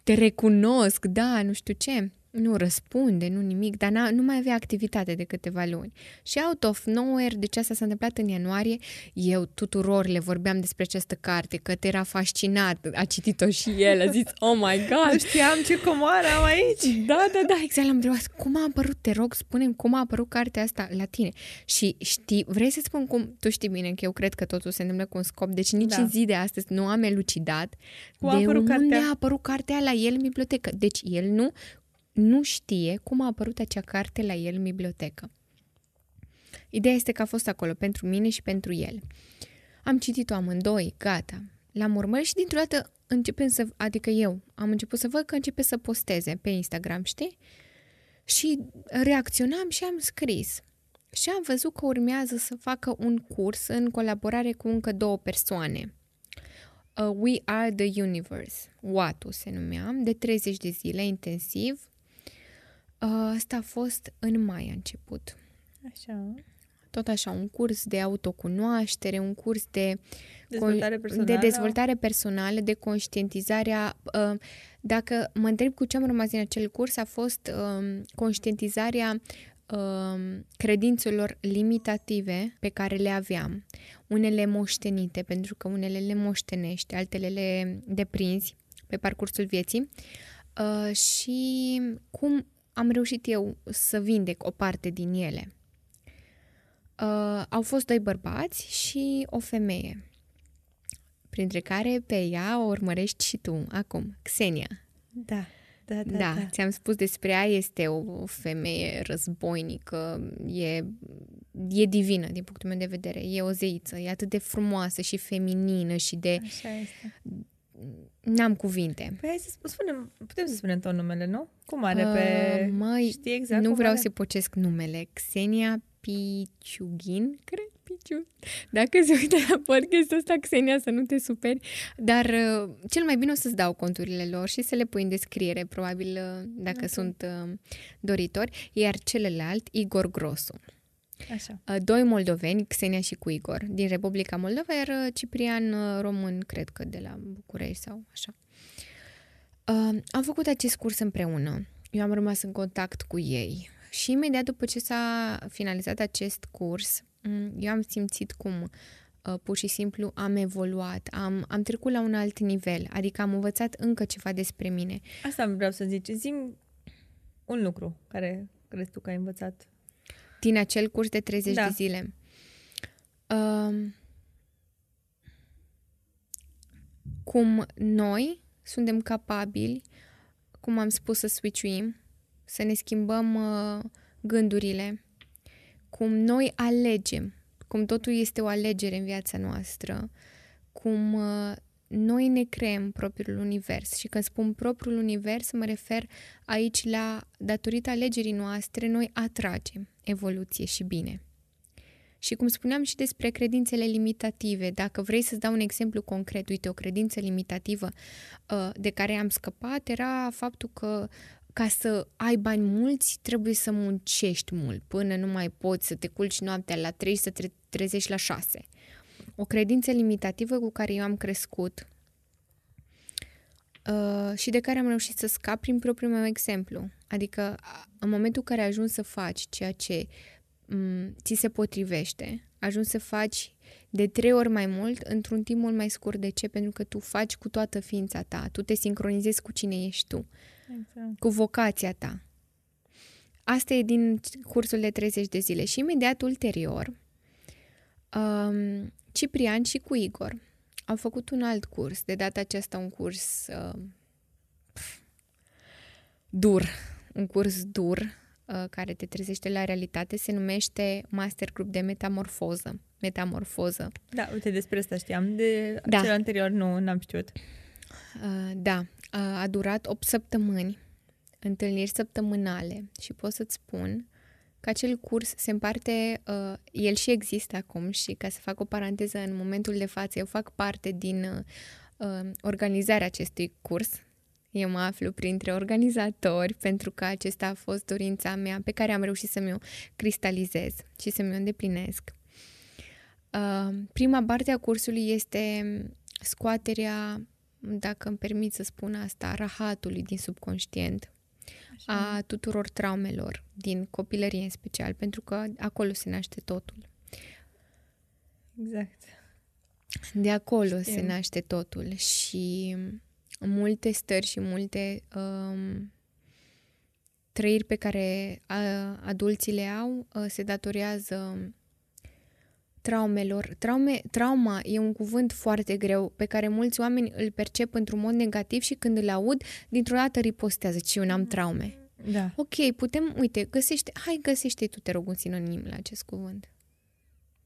Speaker 1: te recunosc, da, nu știu ce. Nu răspunde, nu nimic, dar n-a, nu mai avea activitate de câteva luni. Și out of nowhere, deci asta s-a întâmplat în ianuarie, eu tuturor le vorbeam despre această carte, că te era fascinat, a citit-o și el, a zis, oh my god,
Speaker 2: Nu știam ce comoară am aici.
Speaker 1: da, da, da, exact, l-am întrebat cum a apărut, te rog, spune cum a apărut cartea asta la tine. Și știi, vrei să spun cum, tu știi bine că eu cred că totul se întâmplă cu un scop, deci nici
Speaker 2: Da.
Speaker 1: în zi de astăzi nu am elucidat
Speaker 2: Cum a
Speaker 1: de
Speaker 2: apărut
Speaker 1: unde
Speaker 2: cartea?
Speaker 1: a apărut cartea la el în bibliotecă. Deci el nu, nu știe cum a apărut acea carte la el în bibliotecă. Ideea este că a fost acolo pentru mine și pentru el. Am citit-o amândoi, gata. L-am urmărit și dintr-o dată începem să, adică eu, am început să văd că începe să posteze pe Instagram, știi? Și reacționam și am scris. Și am văzut că urmează să facă un curs în colaborare cu încă două persoane. Uh, We Are the Universe, WATU se numea, de 30 de zile intensiv. Uh, Asta a fost în mai a început
Speaker 2: Așa.
Speaker 1: tot așa, un curs de autocunoaștere, un curs de,
Speaker 2: Dezvoltare personală.
Speaker 1: de dezvoltare personală, de conștientizarea. uh, Dacă mă întreb cu ce am rămas din acel curs, a fost um, conștientizarea um, credințelor limitative pe care le aveam. Unele moștenite, pentru că unele le moștenești, altele le deprinzi pe parcursul vieții. Uh, și cum am reușit eu să vindec o parte din ele. Uh, au fost doi bărbați și o femeie, printre care pe ea o urmărești și tu acum, Xenia.
Speaker 2: Da. Da, da,
Speaker 1: Da,
Speaker 2: da.
Speaker 1: ți-am spus despre ea, este o femeie războinică, e, e divină din punctul meu de vedere, e o zeiță, e atât de frumoasă și feminină și de...
Speaker 2: Așa este.
Speaker 1: N-am cuvinte.
Speaker 2: Păi hai să sp- spunem, putem să spunem tot numele, nu? Cum are pe...
Speaker 1: Uh, măi,
Speaker 2: Știi exact
Speaker 1: nu
Speaker 2: cum
Speaker 1: vreau
Speaker 2: are?
Speaker 1: să pocesc numele. Xenia Piciughin, cred, Piciu. Dacă se uită la podcastul ăsta, Xenia, să nu te superi. Dar uh, cel mai bine o să-ți dau conturile lor și să le pui în descriere, probabil, uh, dacă
Speaker 2: Ok.
Speaker 1: sunt uh, doritori. Iar celălalt, Igor Grosu.
Speaker 2: Așa.
Speaker 1: Uh, Doi moldoveni, Xenia și cu Igor, din Republica Moldova, iar uh, Ciprian uh, român, cred că de la București sau așa. Uh, am făcut acest curs împreună. Eu am rămas în contact cu ei și imediat după ce s-a finalizat acest curs, m, eu am simțit cum uh, pur și simplu am evoluat, am, am trecut la un alt nivel, adică am învățat încă ceva despre mine.
Speaker 2: Asta vreau să zici. Zim un lucru care crezi tu că ai învățat.
Speaker 1: Din acel curs de 30
Speaker 2: Da.
Speaker 1: de zile. Um, cum noi suntem capabili, cum am spus, să switchuim, să ne schimbăm uh, gândurile, cum noi alegem, cum totul este o alegere în viața noastră, cum uh, noi ne creăm propriul univers. Și când spun propriul univers, mă refer aici la, datorită alegerii noastre, noi atragem evoluție și bine. Și cum spuneam și despre credințele limitative, dacă vrei să-ți dau un exemplu concret, uite, o credință limitativă uh, de care am scăpat era faptul că ca să ai bani mulți, trebuie să muncești mult, până nu mai poți să te culci noaptea la 3 și să te trezești la 6. O credință limitativă cu care eu am crescut uh, și de care am reușit să scap prin propriul meu exemplu. Adică, a- în momentul în care ajungi să faci ceea ce m, ți se potrivește, ajungi să faci de trei ori mai mult într-un timp mult mai scurt. De ce? Pentru că tu faci cu toată ființa ta, tu te sincronizezi cu cine ești tu
Speaker 2: Exact.
Speaker 1: cu vocația ta. Asta e din cursul de 30 de zile. Și imediat ulterior, um, Ciprian și cu Igor au făcut un alt curs. De data aceasta un curs uh, pf, dur. Un curs dur uh, care te trezește la realitate. Se numește Master Group de Metamorfoză. Metamorfoză.
Speaker 2: Da, uite, despre asta știam. De
Speaker 1: Da.
Speaker 2: cel anterior nu, n-am știut.
Speaker 1: Uh, da, uh, a durat 8 săptămâni, întâlniri săptămânale și pot să-ți spun că acel curs se împarte, uh, el și există acum și ca să fac o paranteză, în momentul de față eu fac parte din uh, uh, organizarea acestui curs. Eu mă aflu printre organizatori pentru că acesta a fost dorința mea pe care am reușit să mi-o cristalizez și să mi-o îndeplinesc. Uh, prima parte a cursului este scoaterea dacă îmi permit să spun asta, rahatului din subconștient,
Speaker 2: Așa.
Speaker 1: a tuturor traumelor, din copilărie în special, pentru că acolo se naște totul.
Speaker 2: Exact.
Speaker 1: De acolo
Speaker 2: Știu.
Speaker 1: se naște totul și multe stări și multe um, trăiri pe care a, adulții le au uh, se datorează traumelor. Traume, trauma e un cuvânt foarte greu pe care mulți oameni îl percep într-un mod negativ și când îl aud, dintr-o dată ripostează, ci eu n-am traume.
Speaker 2: Da.
Speaker 1: Ok, putem, uite, găsește, hai găsește tu, te rog, un sinonim la acest cuvânt.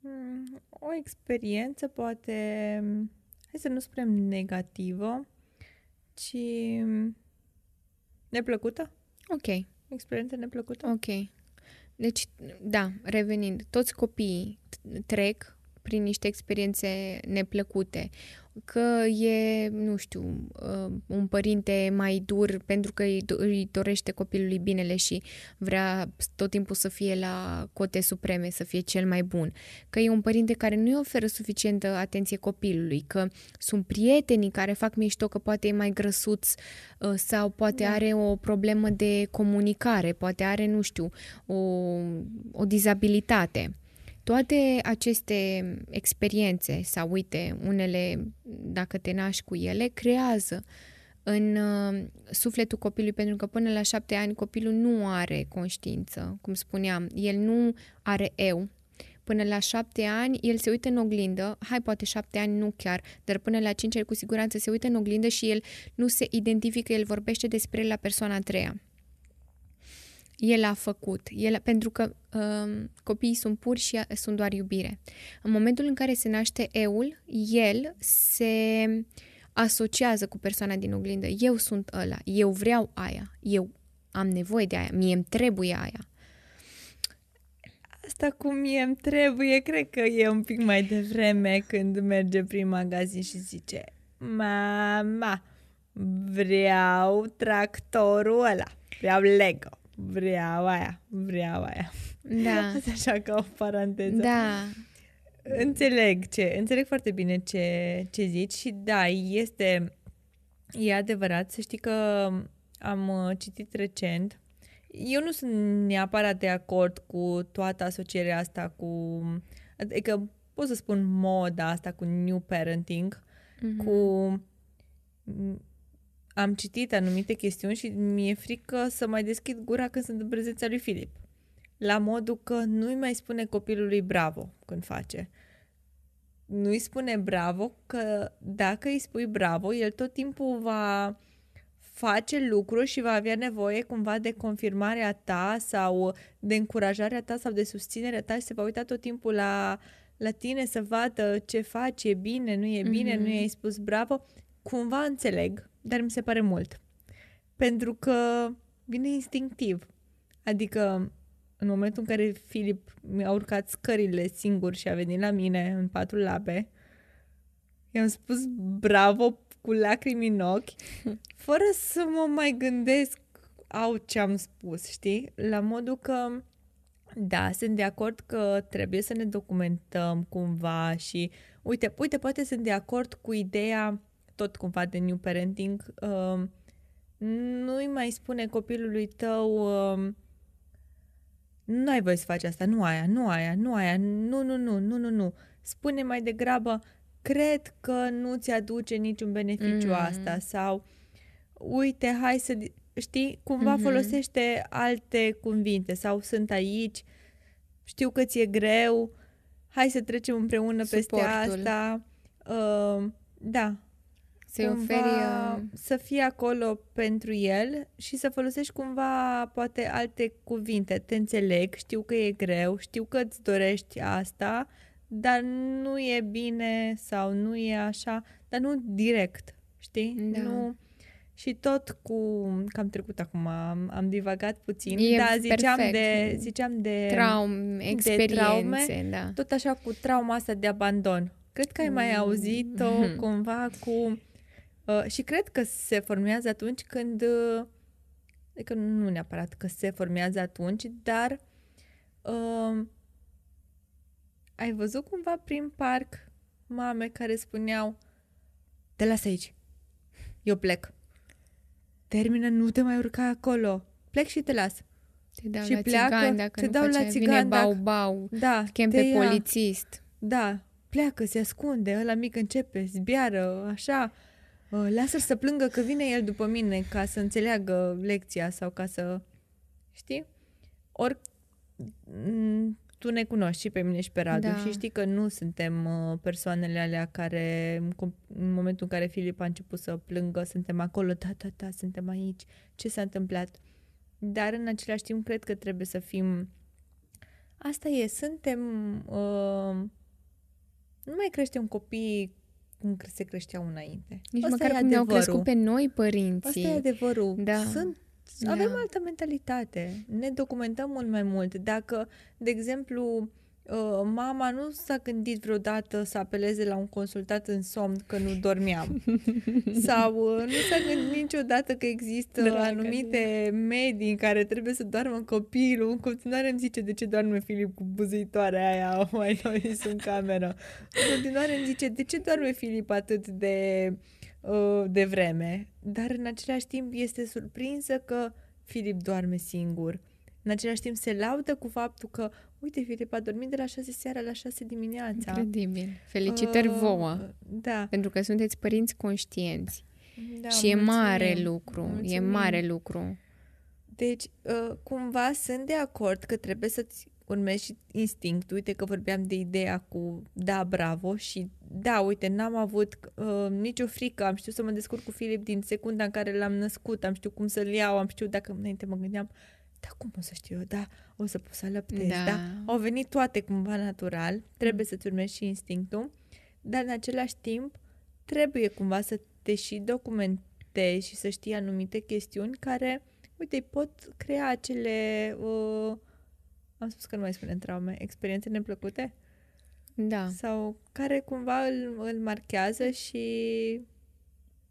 Speaker 2: Mm, O experiență poate, hai să nu spunem negativă, ci neplăcută.
Speaker 1: Ok,
Speaker 2: O experiență neplăcută.
Speaker 1: ok. Deci, da, revenind, toți copiii t- trec prin niște experiențe neplăcute. Că e, nu știu, uh, un părinte mai dur pentru că îi do- îi dorește copilului binele și vrea tot timpul să fie la cote supreme, să fie cel mai bun. Că e un părinte care nu îi oferă suficientă atenție copilului, că sunt prietenii care fac mișto că poate e mai grăsuț uh, sau poate
Speaker 2: Da.
Speaker 1: are o problemă de comunicare, poate are, nu știu, o, o dizabilitate. Toate aceste experiențe sau, uite, unele, dacă te naști cu ele, creează în uh, sufletul copilului, pentru că până la șapte ani copilul nu are conștiință, cum spuneam, el nu are eu. Până la șapte ani, el se uită în oglindă, hai, poate șapte ani, nu chiar, dar până la cinci ani, cu siguranță, se uită în oglindă și el nu se identifică, el vorbește despre el la persoana a treia. El a făcut, el, pentru că uh, copiii sunt puri și sunt doar iubire. În momentul în care se naște eul, el se asociază cu persoana din oglindă. Eu sunt ăla, eu vreau aia, eu am nevoie de aia, mie îmi trebuie aia.
Speaker 2: Asta cum mie îmi trebuie, cred că e un pic mai devreme când merge prin magazin și zice Mama, vreau tractorul ăla, vreau Lego, vreau aia, vreau aia.
Speaker 1: Da.
Speaker 2: Asta așa ca o paranteză.
Speaker 1: Da.
Speaker 2: Înțeleg ce, înțeleg foarte bine ce, ce zici și da, este, e adevărat. Să știi că am uh, citit recent eu nu sunt neapărat de acord cu toată asocierea asta cu... Adică pot să spun moda asta cu new parenting, mm-hmm. cu... Am citit anumite chestiuni și mi-e frică să mai deschid gura când sunt în prezența lui Filip. La modul că nu-i mai spune copilului bravo când face. Nu-i spune bravo că dacă îi spui bravo, el tot timpul va face lucruri și va avea nevoie cumva de confirmarea ta sau de încurajarea ta sau de susținerea ta și se va uita tot timpul la, la tine să vadă ce faci, e bine, nu e bine, mm-hmm. nu i-ai spus bravo. Cumva înțeleg, dar mi se pare mult. Pentru că vine instinctiv. Adică în momentul în care Filip mi-a urcat scările singur și a venit la mine în patru labe, i-am spus bravo cu lacrimi în ochi, fără să mă mai gândesc au ce am spus, știi? La modul că, da, sunt de acord că trebuie să ne documentăm cumva și, uite, uite, poate sunt de acord cu ideea tot cumva de new parenting, uh, nu-i mai spune copilului tău uh, nu ai voie să faci asta, nu aia, nu aia, nu aia, nu, nu, nu, nu, nu, nu. Spune mai degrabă, cred că nu ți aduce niciun beneficiu mm. asta sau uite, hai să știi, cumva mm-hmm. folosește alte cuvinte sau sunt aici, știu că ți-e greu, hai să trecem împreună Suportul. peste asta. Uh, da.
Speaker 1: Să-i oferi... Uh...
Speaker 2: Să fii acolo pentru el și să folosești cumva poate alte cuvinte. Te înțeleg, știu că e greu, știu că îți dorești asta, dar nu e bine sau nu e așa, dar nu direct, știi? Da. Nu... Și tot cu, că am trecut acum, am, am divagat puțin,
Speaker 1: e
Speaker 2: da, ziceam perfect. de, ziceam de,
Speaker 1: Traum, experiențe, de traume, da.
Speaker 2: tot așa cu trauma asta de abandon. Cred că ai mai mm. auzit-o mm-hmm. cumva cu... Uh, și cred că se formează atunci când... Uh, adică nu neapărat că se formează atunci, dar uh, ai văzut cumva prin parc mame care spuneau Te las aici, eu plec. Termină, nu te mai urca acolo. Plec și te las.
Speaker 1: Te dau și la pleacă, țigan dacă te nu dau face, la țigan, vine bau-bau,
Speaker 2: da,
Speaker 1: chem pe ia. polițist.
Speaker 2: Da, pleacă, se ascunde, ăla mic începe, zbiară, așa. Uh, lasă-l să plângă că vine el după mine ca să înțeleagă lecția sau ca să... Știi? Ori tu ne cunoști și pe mine și pe Radu da. și știi că nu suntem uh, persoanele alea care, în momentul în care Filip a început să plângă, suntem acolo, da, da, da, suntem aici, ce s-a întâmplat? Dar în același timp cred că trebuie să fim... Asta e, suntem... Uh, nu mai creștem copii cum se creșteau înainte.
Speaker 1: Nici Asta măcar cum ne-au crescut pe noi părinții.
Speaker 2: Asta e adevărul. Da. Sunt da. avem altă mentalitate. Ne documentăm mult mai mult. Dacă, de exemplu, uh, mama nu s-a gândit vreodată să apeleze la un consultat în somn că nu dormeam. Sau uh, nu s-a gândit niciodată că există Dragă anumite medii în care trebuie să doarmă copilul. În continuare îmi zice de ce doarme Filip cu buzuitoarea aia mai noi în cameră. În continuare îmi zice de ce doarme Filip atât de uh, de vreme, dar în același timp este surprinsă că Filip doarme singur. În același timp se laudă cu faptul că, uite, Filip a dormit de la 6 seara la 6 dimineața.
Speaker 1: Incredibil. Felicitări uh, vouă.
Speaker 2: Da.
Speaker 1: Pentru că sunteți părinți conștienți. Da, și e mulțumim. mare lucru. Mulțumim. E mare lucru.
Speaker 2: Deci, uh, cumva sunt de acord că trebuie să urmezi și instinctul. Uite că vorbeam de ideea cu da, bravo și da, uite, n-am avut uh, nicio frică, am știut să mă descurc cu Filip din secunda în care l-am născut, am știut cum să-l iau, am știut dacă înainte mă gândeam, da, cum o să știu eu, da, o să pot să alăptez, da. da, au venit toate cumva natural, trebuie să-ți urmezi și instinctul, dar în același timp trebuie cumva să te și documentezi și să știi anumite chestiuni care, uite, pot crea acele, uh, am spus că nu mai spunem traume, experiențe neplăcute?
Speaker 1: Da.
Speaker 2: Sau care cumva îl, îl marchează și...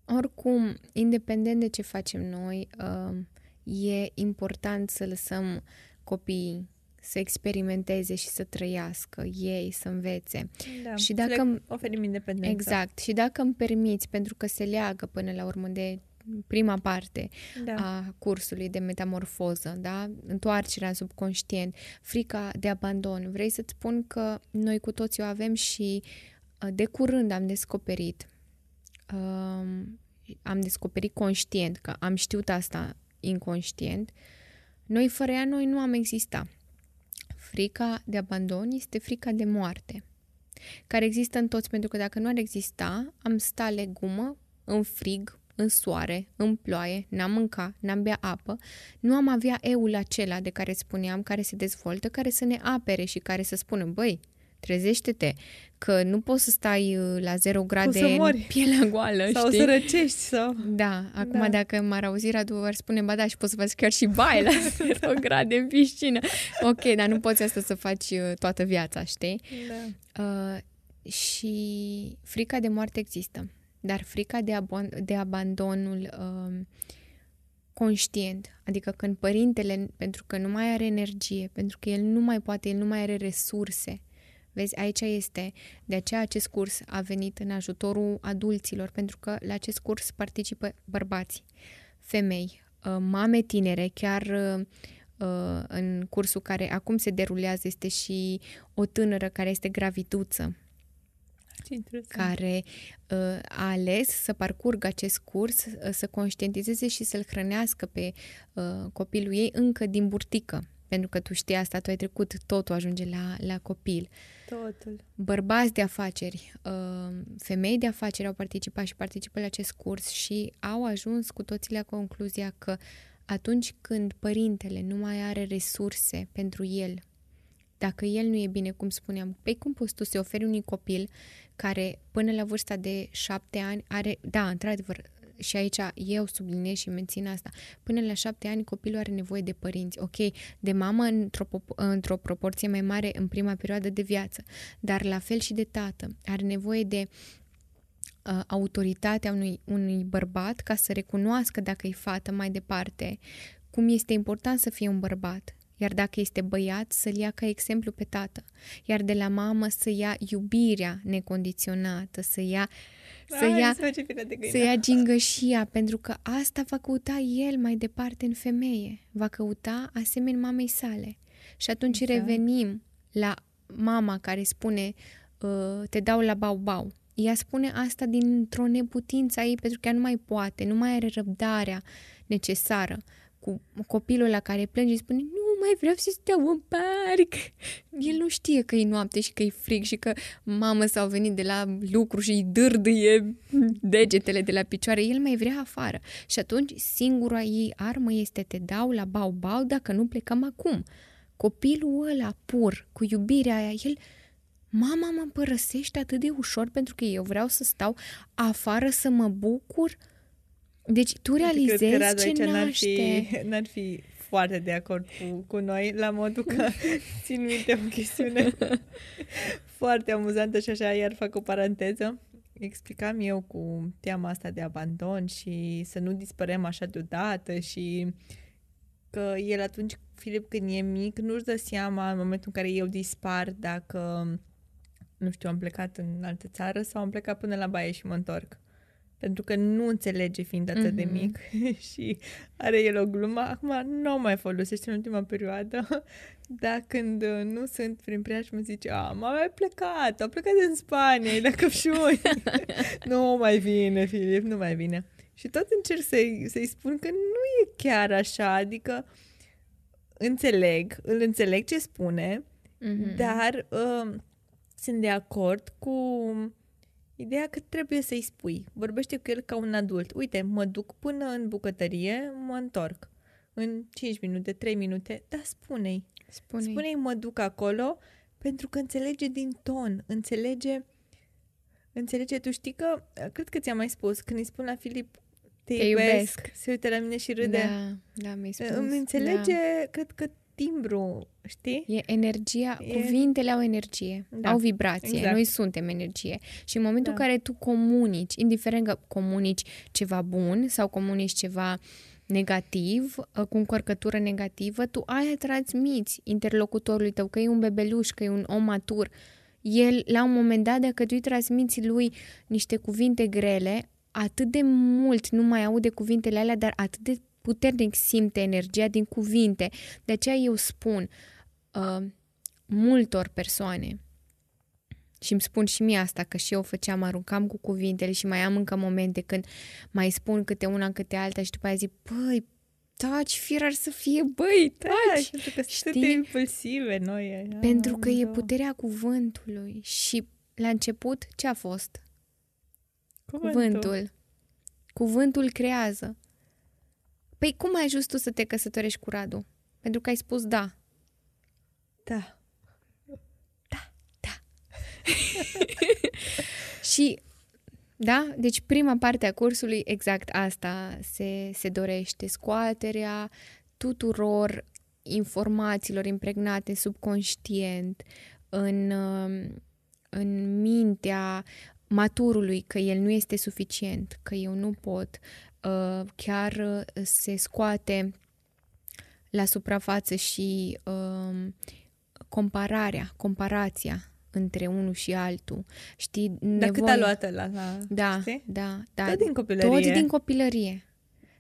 Speaker 1: Oricum, independent de ce facem noi, uh, e important să lăsăm copiii să experimenteze și să trăiască ei, să învețe.
Speaker 2: Da, și dacă le oferim independență.
Speaker 1: Exact. Și dacă îmi permiți, pentru că se leagă până la urmă de prima parte da. a cursului de metamorfoză, da? întoarcerea în subconștient, frica de abandon. Vrei să-ți spun că noi cu toții o avem și uh, de curând am descoperit, um, am descoperit conștient, că am știut asta inconștient, noi fără ea noi nu am existat. Frica de abandon este frica de moarte, care există în toți, pentru că dacă nu ar exista, am sta legumă în frig, în soare, în ploaie, n-am mânca, n-am bea apă, nu am avea eul acela de care spuneam, care se dezvoltă, care să ne apere și care să spună, băi, trezește-te, că nu poți să stai uh, la 0 grade în pielea goală,
Speaker 2: Sau
Speaker 1: știi?
Speaker 2: să răcești, sau...
Speaker 1: Da, acum da. dacă m-ar auzi Radu, ar spune, ba da, și poți să faci chiar și baie la 0 grade în piscină. Ok, dar nu poți asta să faci uh, toată viața, știi?
Speaker 2: Da.
Speaker 1: Uh, și frica de moarte există, dar frica de, ab- de abandonul uh, conștient, adică când părintele, pentru că nu mai are energie, pentru că el nu mai poate, el nu mai are resurse, Vezi, aici este. De aceea acest curs a venit în ajutorul adulților, pentru că la acest curs participă bărbați, femei, uh, mame tinere, chiar uh, uh, în cursul care acum se derulează este și o tânără care este graviduță, care uh, a ales să parcurgă acest curs, uh, să conștientizeze și să-l hrănească pe uh, copilul ei încă din burtică. Pentru că tu știi asta, tu ai trecut, totul ajunge la, la copil.
Speaker 2: Totul.
Speaker 1: Bărbați de afaceri, uh, femei de afaceri au participat și participă la acest curs și au ajuns cu toții la concluzia că atunci când părintele nu mai are resurse pentru el, dacă el nu e bine, cum spuneam, pe păi cum poți tu să oferi unui copil care până la vârsta de șapte ani are, da, într-adevăr, și aici eu subliniez și mențin asta, până la șapte ani copilul are nevoie de părinți, ok, de mamă într-o, într-o proporție mai mare în prima perioadă de viață, dar la fel și de tată. Are nevoie de uh, autoritatea unui, unui bărbat ca să recunoască dacă e fată mai departe, cum este important să fie un bărbat, iar dacă este băiat, să-l ia ca exemplu pe tată, iar de la mamă să ia iubirea necondiționată, să ia uh,
Speaker 2: să Ai, ia,
Speaker 1: să ia gingășia, pentru că asta va căuta el mai departe în femeie. Va căuta asemenea mamei sale. Și atunci exact. revenim la mama care spune uh, te dau la bau-bau. Ea spune asta dintr-o neputință ei pentru că ea nu mai poate, nu mai are răbdarea necesară cu copilul la care plânge și spune nu mai vreau să stau în parc. El nu știe că e noapte și că e frig și că mamă s-au venit de la lucru și îi dârdâie degetele de la picioare. El mai vrea afară. Și atunci singura ei armă este te dau la bau-bau dacă nu plecăm acum. Copilul ăla pur, cu iubirea aia, el mama mă părăsește atât de ușor pentru că eu vreau să stau afară să mă bucur deci tu realizezi Cred că ce
Speaker 2: n-ar fi, n-ar fi foarte de acord cu, cu noi, la modul că țin minte o chestiune foarte amuzantă și așa, iar fac o paranteză. Explicam eu cu teama asta de abandon și să nu dispărem așa deodată și că el atunci, Filip, când e mic, nu-și dă seama în momentul în care eu dispar dacă, nu știu, am plecat în altă țară sau am plecat până la baie și mă întorc pentru că nu înțelege fiind atât mm-hmm. de mhm. mic și are el o glumă. Acum nu o mai folosește în ultima perioadă, dar când uh, nu sunt prin preajmă zice, a, m-a mai plecat, a plecat în Spania, e la căpșuni. nu mai vine, Filip, nu mai vine. Și tot încerc să-i, să-i spun că nu e chiar așa, adică înțeleg, îl înțeleg ce spune,
Speaker 1: Mhm.
Speaker 2: dar uh, sunt de acord cu ideea că trebuie să-i spui. Vorbește cu el ca un adult. Uite, mă duc până în bucătărie, mă întorc. În 5 minute, 3 minute, dar spune-i.
Speaker 1: Spune.
Speaker 2: Spune-i mă duc acolo pentru că înțelege din ton, înțelege înțelege, tu știi că, cred că ți-am mai spus, când îi spun la Filip te,
Speaker 1: Te
Speaker 2: iubesc,
Speaker 1: iubesc.
Speaker 2: se uită la mine și râde.
Speaker 1: Da, da, mi-ai spus.
Speaker 2: Îmi înțelege,
Speaker 1: Da.
Speaker 2: cred că timbru, știi?
Speaker 1: E energia,
Speaker 2: E-
Speaker 1: cuvintele au energie,
Speaker 2: Da,
Speaker 1: au vibrație,
Speaker 2: exact.
Speaker 1: noi suntem energie. Și în momentul
Speaker 2: Da.
Speaker 1: în care tu comunici, indiferent că comunici ceva bun sau comunici ceva negativ, uh, cu încărcătură negativă, tu aia transmiți interlocutorului tău, că e un bebeluș, că e un om matur. El, la un moment dat, dacă tu îi transmiți lui niște cuvinte grele, atât de mult nu mai aude cuvintele alea, dar atât de puternic simte energia din cuvinte. De aceea eu spun, uh, multor persoane și îmi spun și mie asta, că și eu făceam, aruncam cu cuvintele și mai am încă momente când mai spun câte una, câte alta și după aia zic, băi, taci, firar să fie, băi,
Speaker 2: Da,
Speaker 1: taci.
Speaker 2: pentru că sunt
Speaker 1: Știi?
Speaker 2: atât de impulsive noi. așa,
Speaker 1: Pentru că e
Speaker 2: amândouă.
Speaker 1: puterea cuvântului și la început ce a fost?
Speaker 2: Cuvântul.
Speaker 1: Cuvântul. Cuvântul creează. Păi cum ai ajuns tu să te căsătorești cu Radu? Pentru că ai spus da.
Speaker 2: Da.
Speaker 1: Și, da, deci prima parte a cursului, exact asta se, se dorește, scoaterea tuturor informațiilor impregnate subconștient în, um, în mintea maturului că el nu este suficient, că eu nu pot, uh, chiar uh, se scoate la suprafață și um, compararea, comparația între unul și altul. Știi,
Speaker 2: Dar cât a luat ăla la...
Speaker 1: Da,
Speaker 2: știi?
Speaker 1: da, da.
Speaker 2: Tot din copilărie.
Speaker 1: Tot din copilărie.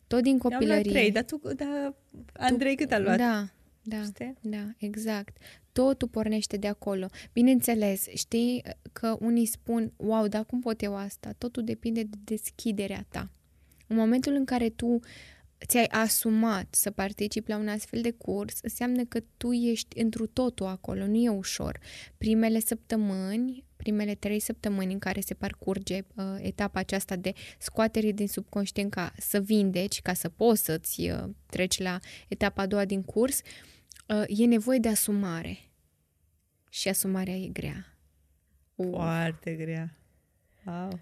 Speaker 1: Tot din
Speaker 2: Eu am luat
Speaker 1: copilărie.
Speaker 2: trei, dar tu, da, Andrei cât a luat?
Speaker 1: Da, da,
Speaker 2: Știi?
Speaker 1: da, exact. Totul pornește de acolo. Bineînțeles, știi că unii spun, wow, dar cum pot eu asta? Totul depinde de deschiderea ta. În momentul în care tu ți-ai asumat să participi la un astfel de curs, înseamnă că tu ești întru totul acolo, nu e ușor. Primele săptămâni, primele trei săptămâni în care se parcurge uh, etapa aceasta de scoatere din subconștient ca să vindeci, ca să poți să-ți uh, treci la etapa a doua din curs, uh, e nevoie de asumare. Și asumarea e grea. Uh,
Speaker 2: Foarte grea. Wow.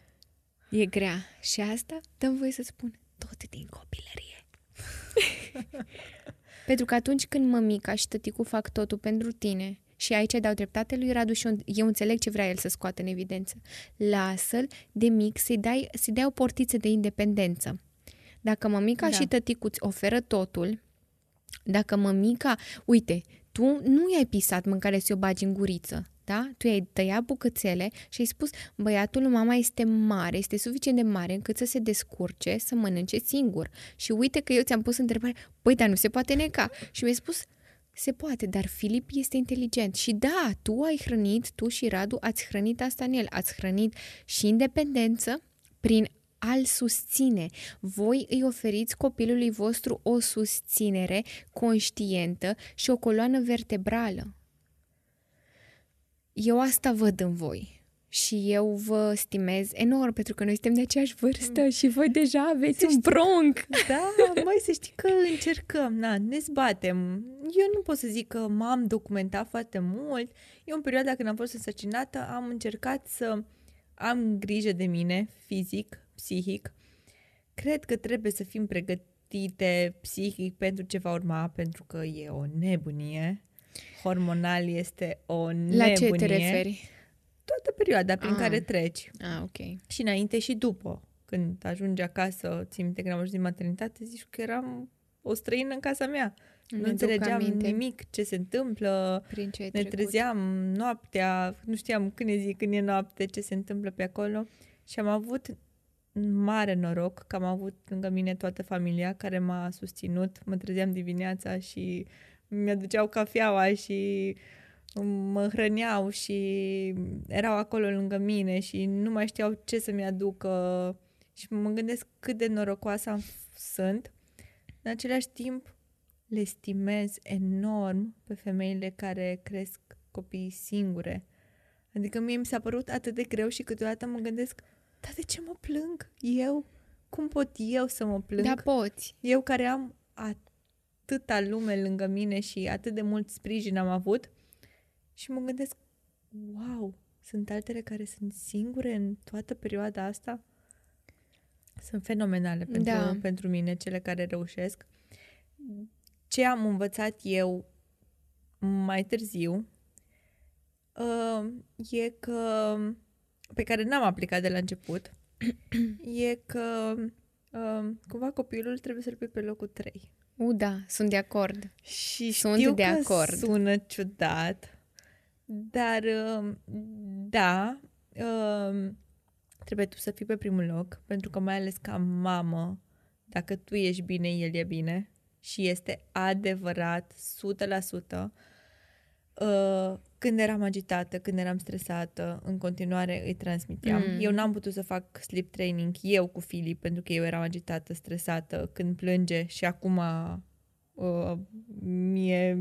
Speaker 1: E grea. Și asta dăm voie să spun tot din copilărie. pentru că atunci când mămica și tăticul fac totul pentru tine și aici dau dreptate lui Radu și eu, eu înțeleg ce vrea el să scoată în evidență. Lasă-l de mic să-i dai, să dai o portiță de independență. Dacă mămica
Speaker 2: Da.
Speaker 1: și tăticul îți oferă totul, dacă mămica, uite, tu nu i-ai pisat mâncare să o bagi în guriță, da? Tu i-ai tăiat bucățele și ai spus, băiatul lui mama este mare, este suficient de mare încât să se descurce, să mănânce singur. Și uite că eu ți-am pus întrebare, păi, dar nu se poate neca. Și mi-ai spus, se poate, dar Filip este inteligent. Și da, tu ai hrănit, tu și Radu ați hrănit asta în el. Ați hrănit și independență prin al susține. Voi îi oferiți copilului vostru o susținere conștientă și o coloană vertebrală. Eu asta văd în voi. Și eu vă stimez enorm pentru că noi suntem de aceeași vârstă și voi deja aveți un bronc.
Speaker 2: Da, mai să știi că încercăm, na, ne zbatem. Eu nu pot să zic că m-am documentat foarte mult. Eu în perioada când am fost însărcinată am încercat să am grijă de mine, fizic, psihic. Cred că trebuie să fim pregătite psihic pentru ce va urma, pentru că e o nebunie. Hormonal este o nebunie.
Speaker 1: La ce te referi?
Speaker 2: Toată perioada prin
Speaker 1: Ah.
Speaker 2: care treci.
Speaker 1: Ah, ok.
Speaker 2: Și înainte și după. Când ajungi acasă, țin minte când am ajuns din maternitate, zici că eram o străină în casa mea. nu
Speaker 1: Mi-aduc
Speaker 2: înțelegeam
Speaker 1: aminte
Speaker 2: nimic ce se întâmplă,
Speaker 1: Prin ce ai
Speaker 2: ne
Speaker 1: trecut.
Speaker 2: trezeam noaptea, nu știam când e zi, când e noapte, ce se întâmplă pe acolo. Și am avut mare noroc că am avut lângă mine toată familia care m-a susținut. Mă trezeam dimineața și mi-aduceau cafeaua și mă hrăneau și erau acolo lângă mine și nu mai știau ce să-mi aducă și mă gândesc cât de norocoasă am, sunt. În același timp, le stimez enorm pe femeile care cresc copii singure. Adică mie mi s-a părut atât de greu și câteodată mă gândesc, dar de ce mă plâng eu? Cum pot eu să mă plâng?
Speaker 1: Da, poți.
Speaker 2: Eu care am atâta lume lângă mine și atât de mult sprijin am avut și mă gândesc, wow, sunt altele care sunt singure în toată perioada asta? Sunt fenomenale pentru,
Speaker 1: Da.
Speaker 2: pentru mine, cele care reușesc. Ce am învățat eu mai târziu uh, e că, pe care n-am aplicat de la început, e că uh, cumva copilul trebuie să-l pui pe locul 3.
Speaker 1: U, da, sunt de acord.
Speaker 2: Și
Speaker 1: Sunt
Speaker 2: știu
Speaker 1: de
Speaker 2: că
Speaker 1: acord.
Speaker 2: sună ciudat, dar uh, da, uh, trebuie tu să fii pe primul loc, pentru că mai ales ca mamă, dacă tu ești bine, el e bine și este adevărat, 100%. Uh, când eram agitată, când eram stresată, în continuare îi transmiteam.
Speaker 1: Mm.
Speaker 2: Eu n-am putut să fac sleep training eu cu Filip, pentru că eu eram agitată, stresată, când plânge și acum uh, mie,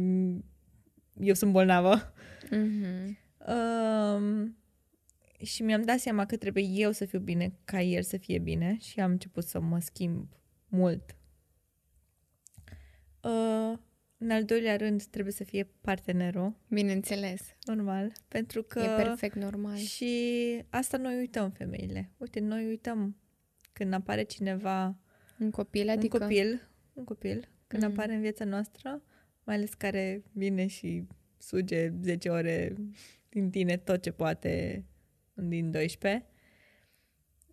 Speaker 2: eu sunt bolnavă.
Speaker 1: Mhm.
Speaker 2: Um, și mi-am dat seama că trebuie eu să fiu bine ca el să fie bine și am început să mă schimb mult. Uh, în al doilea rând trebuie să fie partenerul,
Speaker 1: Bineînțeles.
Speaker 2: normal, pentru că...
Speaker 1: E perfect normal.
Speaker 2: Și asta noi uităm, femeile. Uite, noi uităm când apare cineva,
Speaker 1: Un copil, adică...
Speaker 2: un copil, un copil, când
Speaker 1: Mm.
Speaker 2: apare în viața noastră, mai ales care vine și suge 10 ore din tine tot ce poate din 12,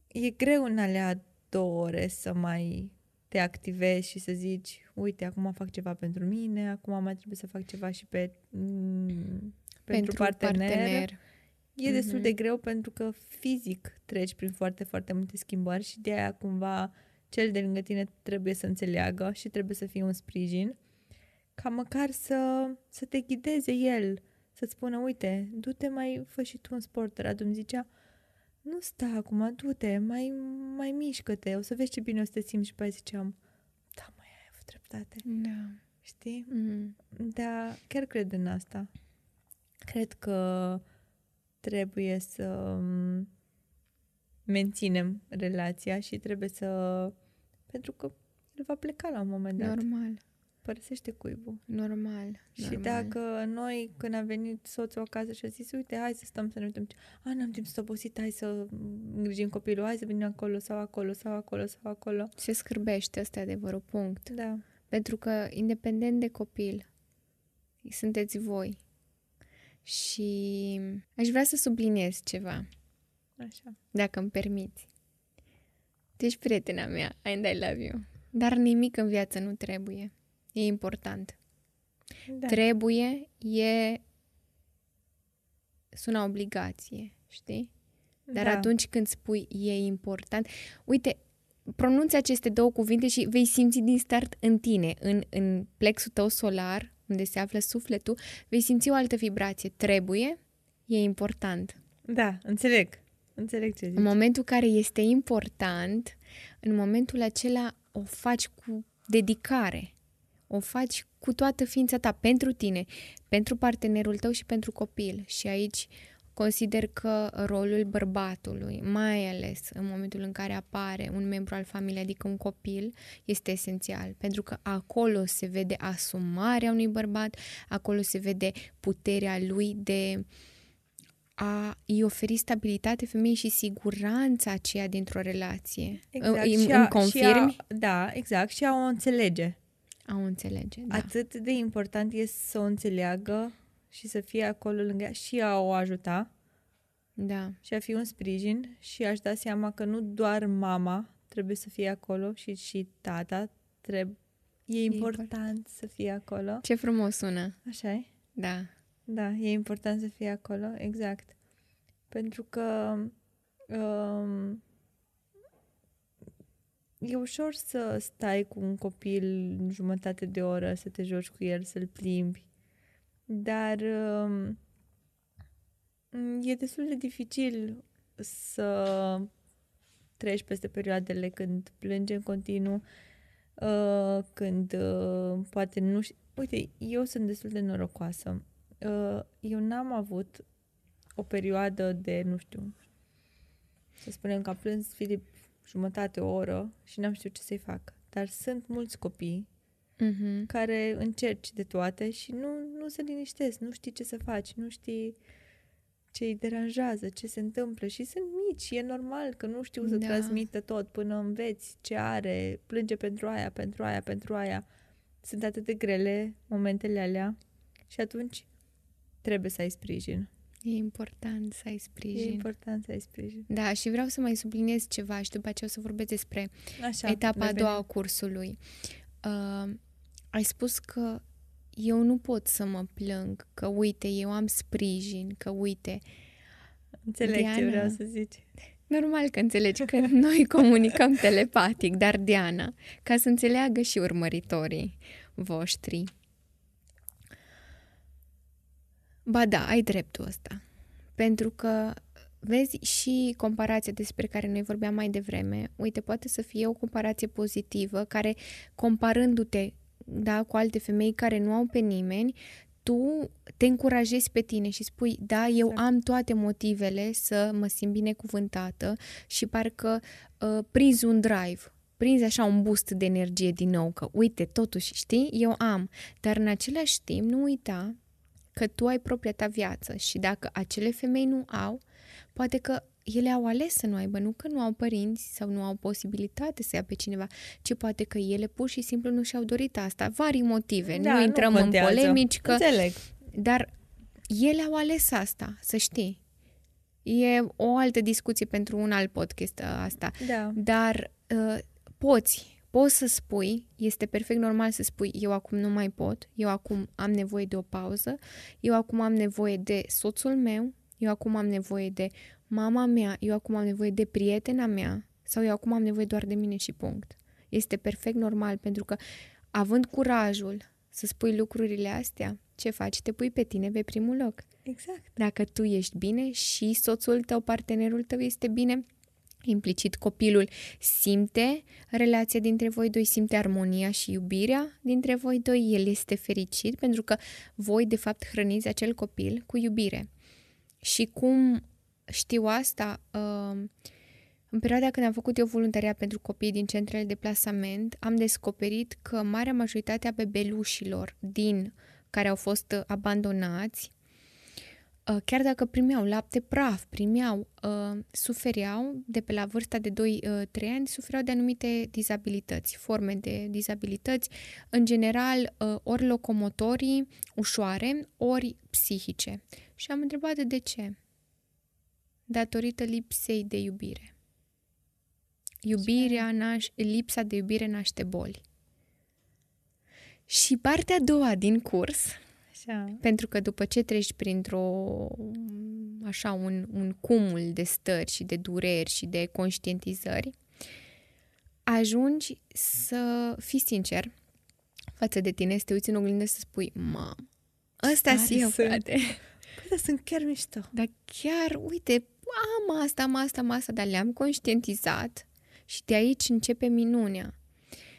Speaker 2: e greu în alea două ore să mai te activezi și să zici, uite, acum fac ceva pentru mine, acum mai trebuie să fac ceva și pe, mm, pentru, partener. E destul
Speaker 1: Mhm.
Speaker 2: de greu pentru că fizic treci prin foarte, foarte multe schimbări și de aia cumva cel de lângă tine trebuie să înțeleagă și trebuie să fie un sprijin ca măcar să, să te ghideze el, să-ți spună, uite, du-te mai, fă și tu un sport. Radu îmi zicea, nu sta acum, du-te, mai, mai mișcă-te, o să vezi ce bine o să te simți. Și pe aia ziceam, da, mai ai avut dreptate,
Speaker 1: Da.
Speaker 2: știi?
Speaker 1: Mm.
Speaker 2: Da, chiar cred în asta. Cred că trebuie să m, menținem relația și trebuie să... Pentru că el va pleca la un moment dat.
Speaker 1: Normal.
Speaker 2: Părăsește cuibul.
Speaker 1: Normal.
Speaker 2: Și
Speaker 1: normal.
Speaker 2: dacă noi, când a venit soțul acasă și a zis, uite, hai să stăm să ne uităm, a, n-am timp să obosit, hai să îngrijim copilul, hai să venim acolo sau acolo sau acolo sau acolo.
Speaker 1: Se scârbește, ăsta e adevărul, punct.
Speaker 2: Da,
Speaker 1: Pentru că, independent de copil, sunteți voi. Și aș vrea să subliniez ceva,
Speaker 2: așa.
Speaker 1: dacă îmi permiți. Tu ești prietena mea, and I love you. Dar nimic în viață nu trebuie. E important.
Speaker 2: Da.
Speaker 1: Trebuie e... Sună obligație, știi? Dar
Speaker 2: da.
Speaker 1: atunci când spui e important, uite, pronunți aceste două cuvinte și vei simți din start în tine, în, în plexul tău solar, unde se află sufletul, vei simți o altă vibrație. Trebuie, e important.
Speaker 2: Da, înțeleg. Înțeleg ce zici.
Speaker 1: În momentul care este important, în momentul acela o faci cu dedicare. O faci cu toată ființa ta, pentru tine, pentru partenerul tău și pentru copil. Și aici consider că rolul bărbatului, mai ales în momentul în care apare un membru al familiei, adică un copil, este esențial. Pentru că acolo se vede asumarea unui bărbat, acolo se vede puterea lui de a îi oferi stabilitate femeii și siguranța aceea dintr-o relație.
Speaker 2: Exact.
Speaker 1: Îmi,
Speaker 2: și
Speaker 1: îmi
Speaker 2: a,
Speaker 1: confirmi?
Speaker 2: Și a, da, exact. Și a o înțelege.
Speaker 1: A o înțelege, da.
Speaker 2: Atât de important e să o înțeleagă și să fie acolo lângă ea și a o ajuta
Speaker 1: Da,
Speaker 2: și a fi un sprijin și aș da seama că nu doar mama trebuie să fie acolo și, și tata trebuie E important, important să fie acolo.
Speaker 1: ce frumos sună.
Speaker 2: Așa e?
Speaker 1: Da,
Speaker 2: Da, e important să fie acolo, exact. Pentru că um, e ușor să stai cu un copil jumătate de oră, să te joci cu el, să-l plimbi, dar um, e destul de dificil să treci peste perioadele când plânge în continuu, uh, când uh, poate nu știu... Uite, eu sunt destul de norocoasă. Uh, eu n-am avut o perioadă de, nu știu, să spunem că a plâns Filip jumătate, o oră și n-am știut ce să-i fac. Dar sunt mulți copii
Speaker 1: Mhm.
Speaker 2: care încerci de toate și nu, nu se liniștesc, nu știi ce să faci, nu știi ce îi deranjează, ce se întâmplă și sunt mici, e normal că nu știu să
Speaker 1: Da.
Speaker 2: transmită tot până înveți ce are, plânge pentru aia, pentru aia, pentru aia. Sunt atât de grele momentele alea și atunci trebuie să ai sprijin.
Speaker 1: E important să ai
Speaker 2: E
Speaker 1: sprijin.
Speaker 2: important să ai sprijin.
Speaker 1: Da, și vreau să mai subliniez ceva și după aceea o să vorbesc despre
Speaker 2: Așa,
Speaker 1: etapa a
Speaker 2: revenim.
Speaker 1: doua a cursului. Uh, ai spus că eu nu pot să mă plâng, că uite, eu am sprijin, că uite.
Speaker 2: Înțeleg ce
Speaker 1: Diana.
Speaker 2: vreau să zici.
Speaker 1: Normal că înțelegi că noi comunicăm telepatic, dar Diana, ca să înțeleagă și urmăritorii voștri. Ba da, ai dreptul ăsta. Pentru că vezi și comparația despre care noi vorbeam mai devreme. Uite, poate să fie o comparație pozitivă care, comparându-te da, cu alte femei care nu au pe nimeni, tu te încurajezi pe tine și spui, da, eu
Speaker 2: Exact.
Speaker 1: am toate motivele să mă simt binecuvântată și parcă uh, prinzi un drive, prinzi așa un boost de energie din nou, că uite, totuși, știi, eu am. Dar în același timp, nu uita că tu ai propria ta viață și dacă acele femei nu au, poate că ele au ales să nu aibă, nu că nu au părinți sau nu au posibilitate să ia pe cineva, ci poate că ele pur și simplu nu și-au dorit asta. Vari motive,
Speaker 2: Da,
Speaker 1: nu intrăm în
Speaker 2: contează.
Speaker 1: polemici, că
Speaker 2: Înțeleg.
Speaker 1: dar ele au ales asta, să știi. E o altă discuție pentru un alt podcast uh, asta.
Speaker 2: Da.
Speaker 1: Dar uh, poți, poți să spui, este perfect normal să spui, eu acum nu mai pot, eu acum am nevoie de o pauză, eu acum am nevoie de soțul meu, eu acum am nevoie de mama mea, eu acum am nevoie de prietena mea sau eu acum am nevoie doar de mine și punct. Este perfect normal pentru că având curajul să spui lucrurile astea, ce faci? Te pui pe tine pe primul loc.
Speaker 2: Exact.
Speaker 1: Dacă tu ești bine și soțul tău, partenerul tău este bine, implicit copilul simte relația dintre voi doi, simte armonia și iubirea dintre voi doi, el este fericit pentru că voi de fapt hrăniți acel copil cu iubire. Și cum știu asta, uh, în perioada când am făcut eu voluntariat pentru copii din centrele de plasament, am descoperit că marea majoritate a bebelușilor din care au fost uh, abandonați Uh, chiar dacă primeau lapte praf, primeau, uh, sufereau de pe la vârsta de 2-3 ani, sufereau de anumite dizabilități, forme de dizabilități, în general uh, ori locomotorii ușoare, ori psihice. Și am întrebat de ce. Datorită lipsei de iubire. Iubirea naș- lipsa de iubire naște boli. Și partea a doua din curs
Speaker 2: Așa.
Speaker 1: pentru că după ce treci printr-o așa un, un cumul de stări și de dureri și de conștientizări, ajungi să fii sincer față de tine, să te uiți în oglindă și să spui, mam, ăsta
Speaker 2: Tare
Speaker 1: sunt eu,
Speaker 2: sunt."
Speaker 1: frate.
Speaker 2: Păi, dar sunt chiar mișto.
Speaker 1: Dar chiar, uite, am asta, am asta, am asta, dar le-am conștientizat și de aici începe minunea.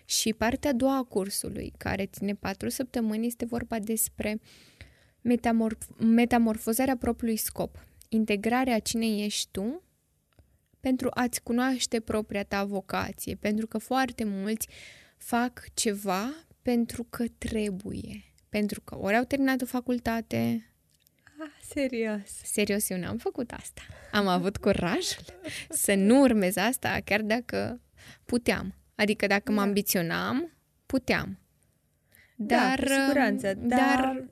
Speaker 1: Și partea a doua a cursului, care ține patru săptămâni, este vorba despre metamorf- metamorfozarea propriului scop, integrarea cine ești tu pentru a-ți cunoaște propria ta vocație, pentru că foarte mulți fac ceva pentru că trebuie, pentru că ori au terminat o facultate,
Speaker 2: Ah, serios.
Speaker 1: Serios, eu n-am făcut asta. Am avut curajul să nu urmez asta, chiar dacă puteam. Adică dacă mă
Speaker 2: Da.
Speaker 1: ambiționam, puteam.
Speaker 2: Dar,
Speaker 1: Dar,
Speaker 2: da, cu siguranță.
Speaker 1: um,
Speaker 2: Dar,
Speaker 1: dar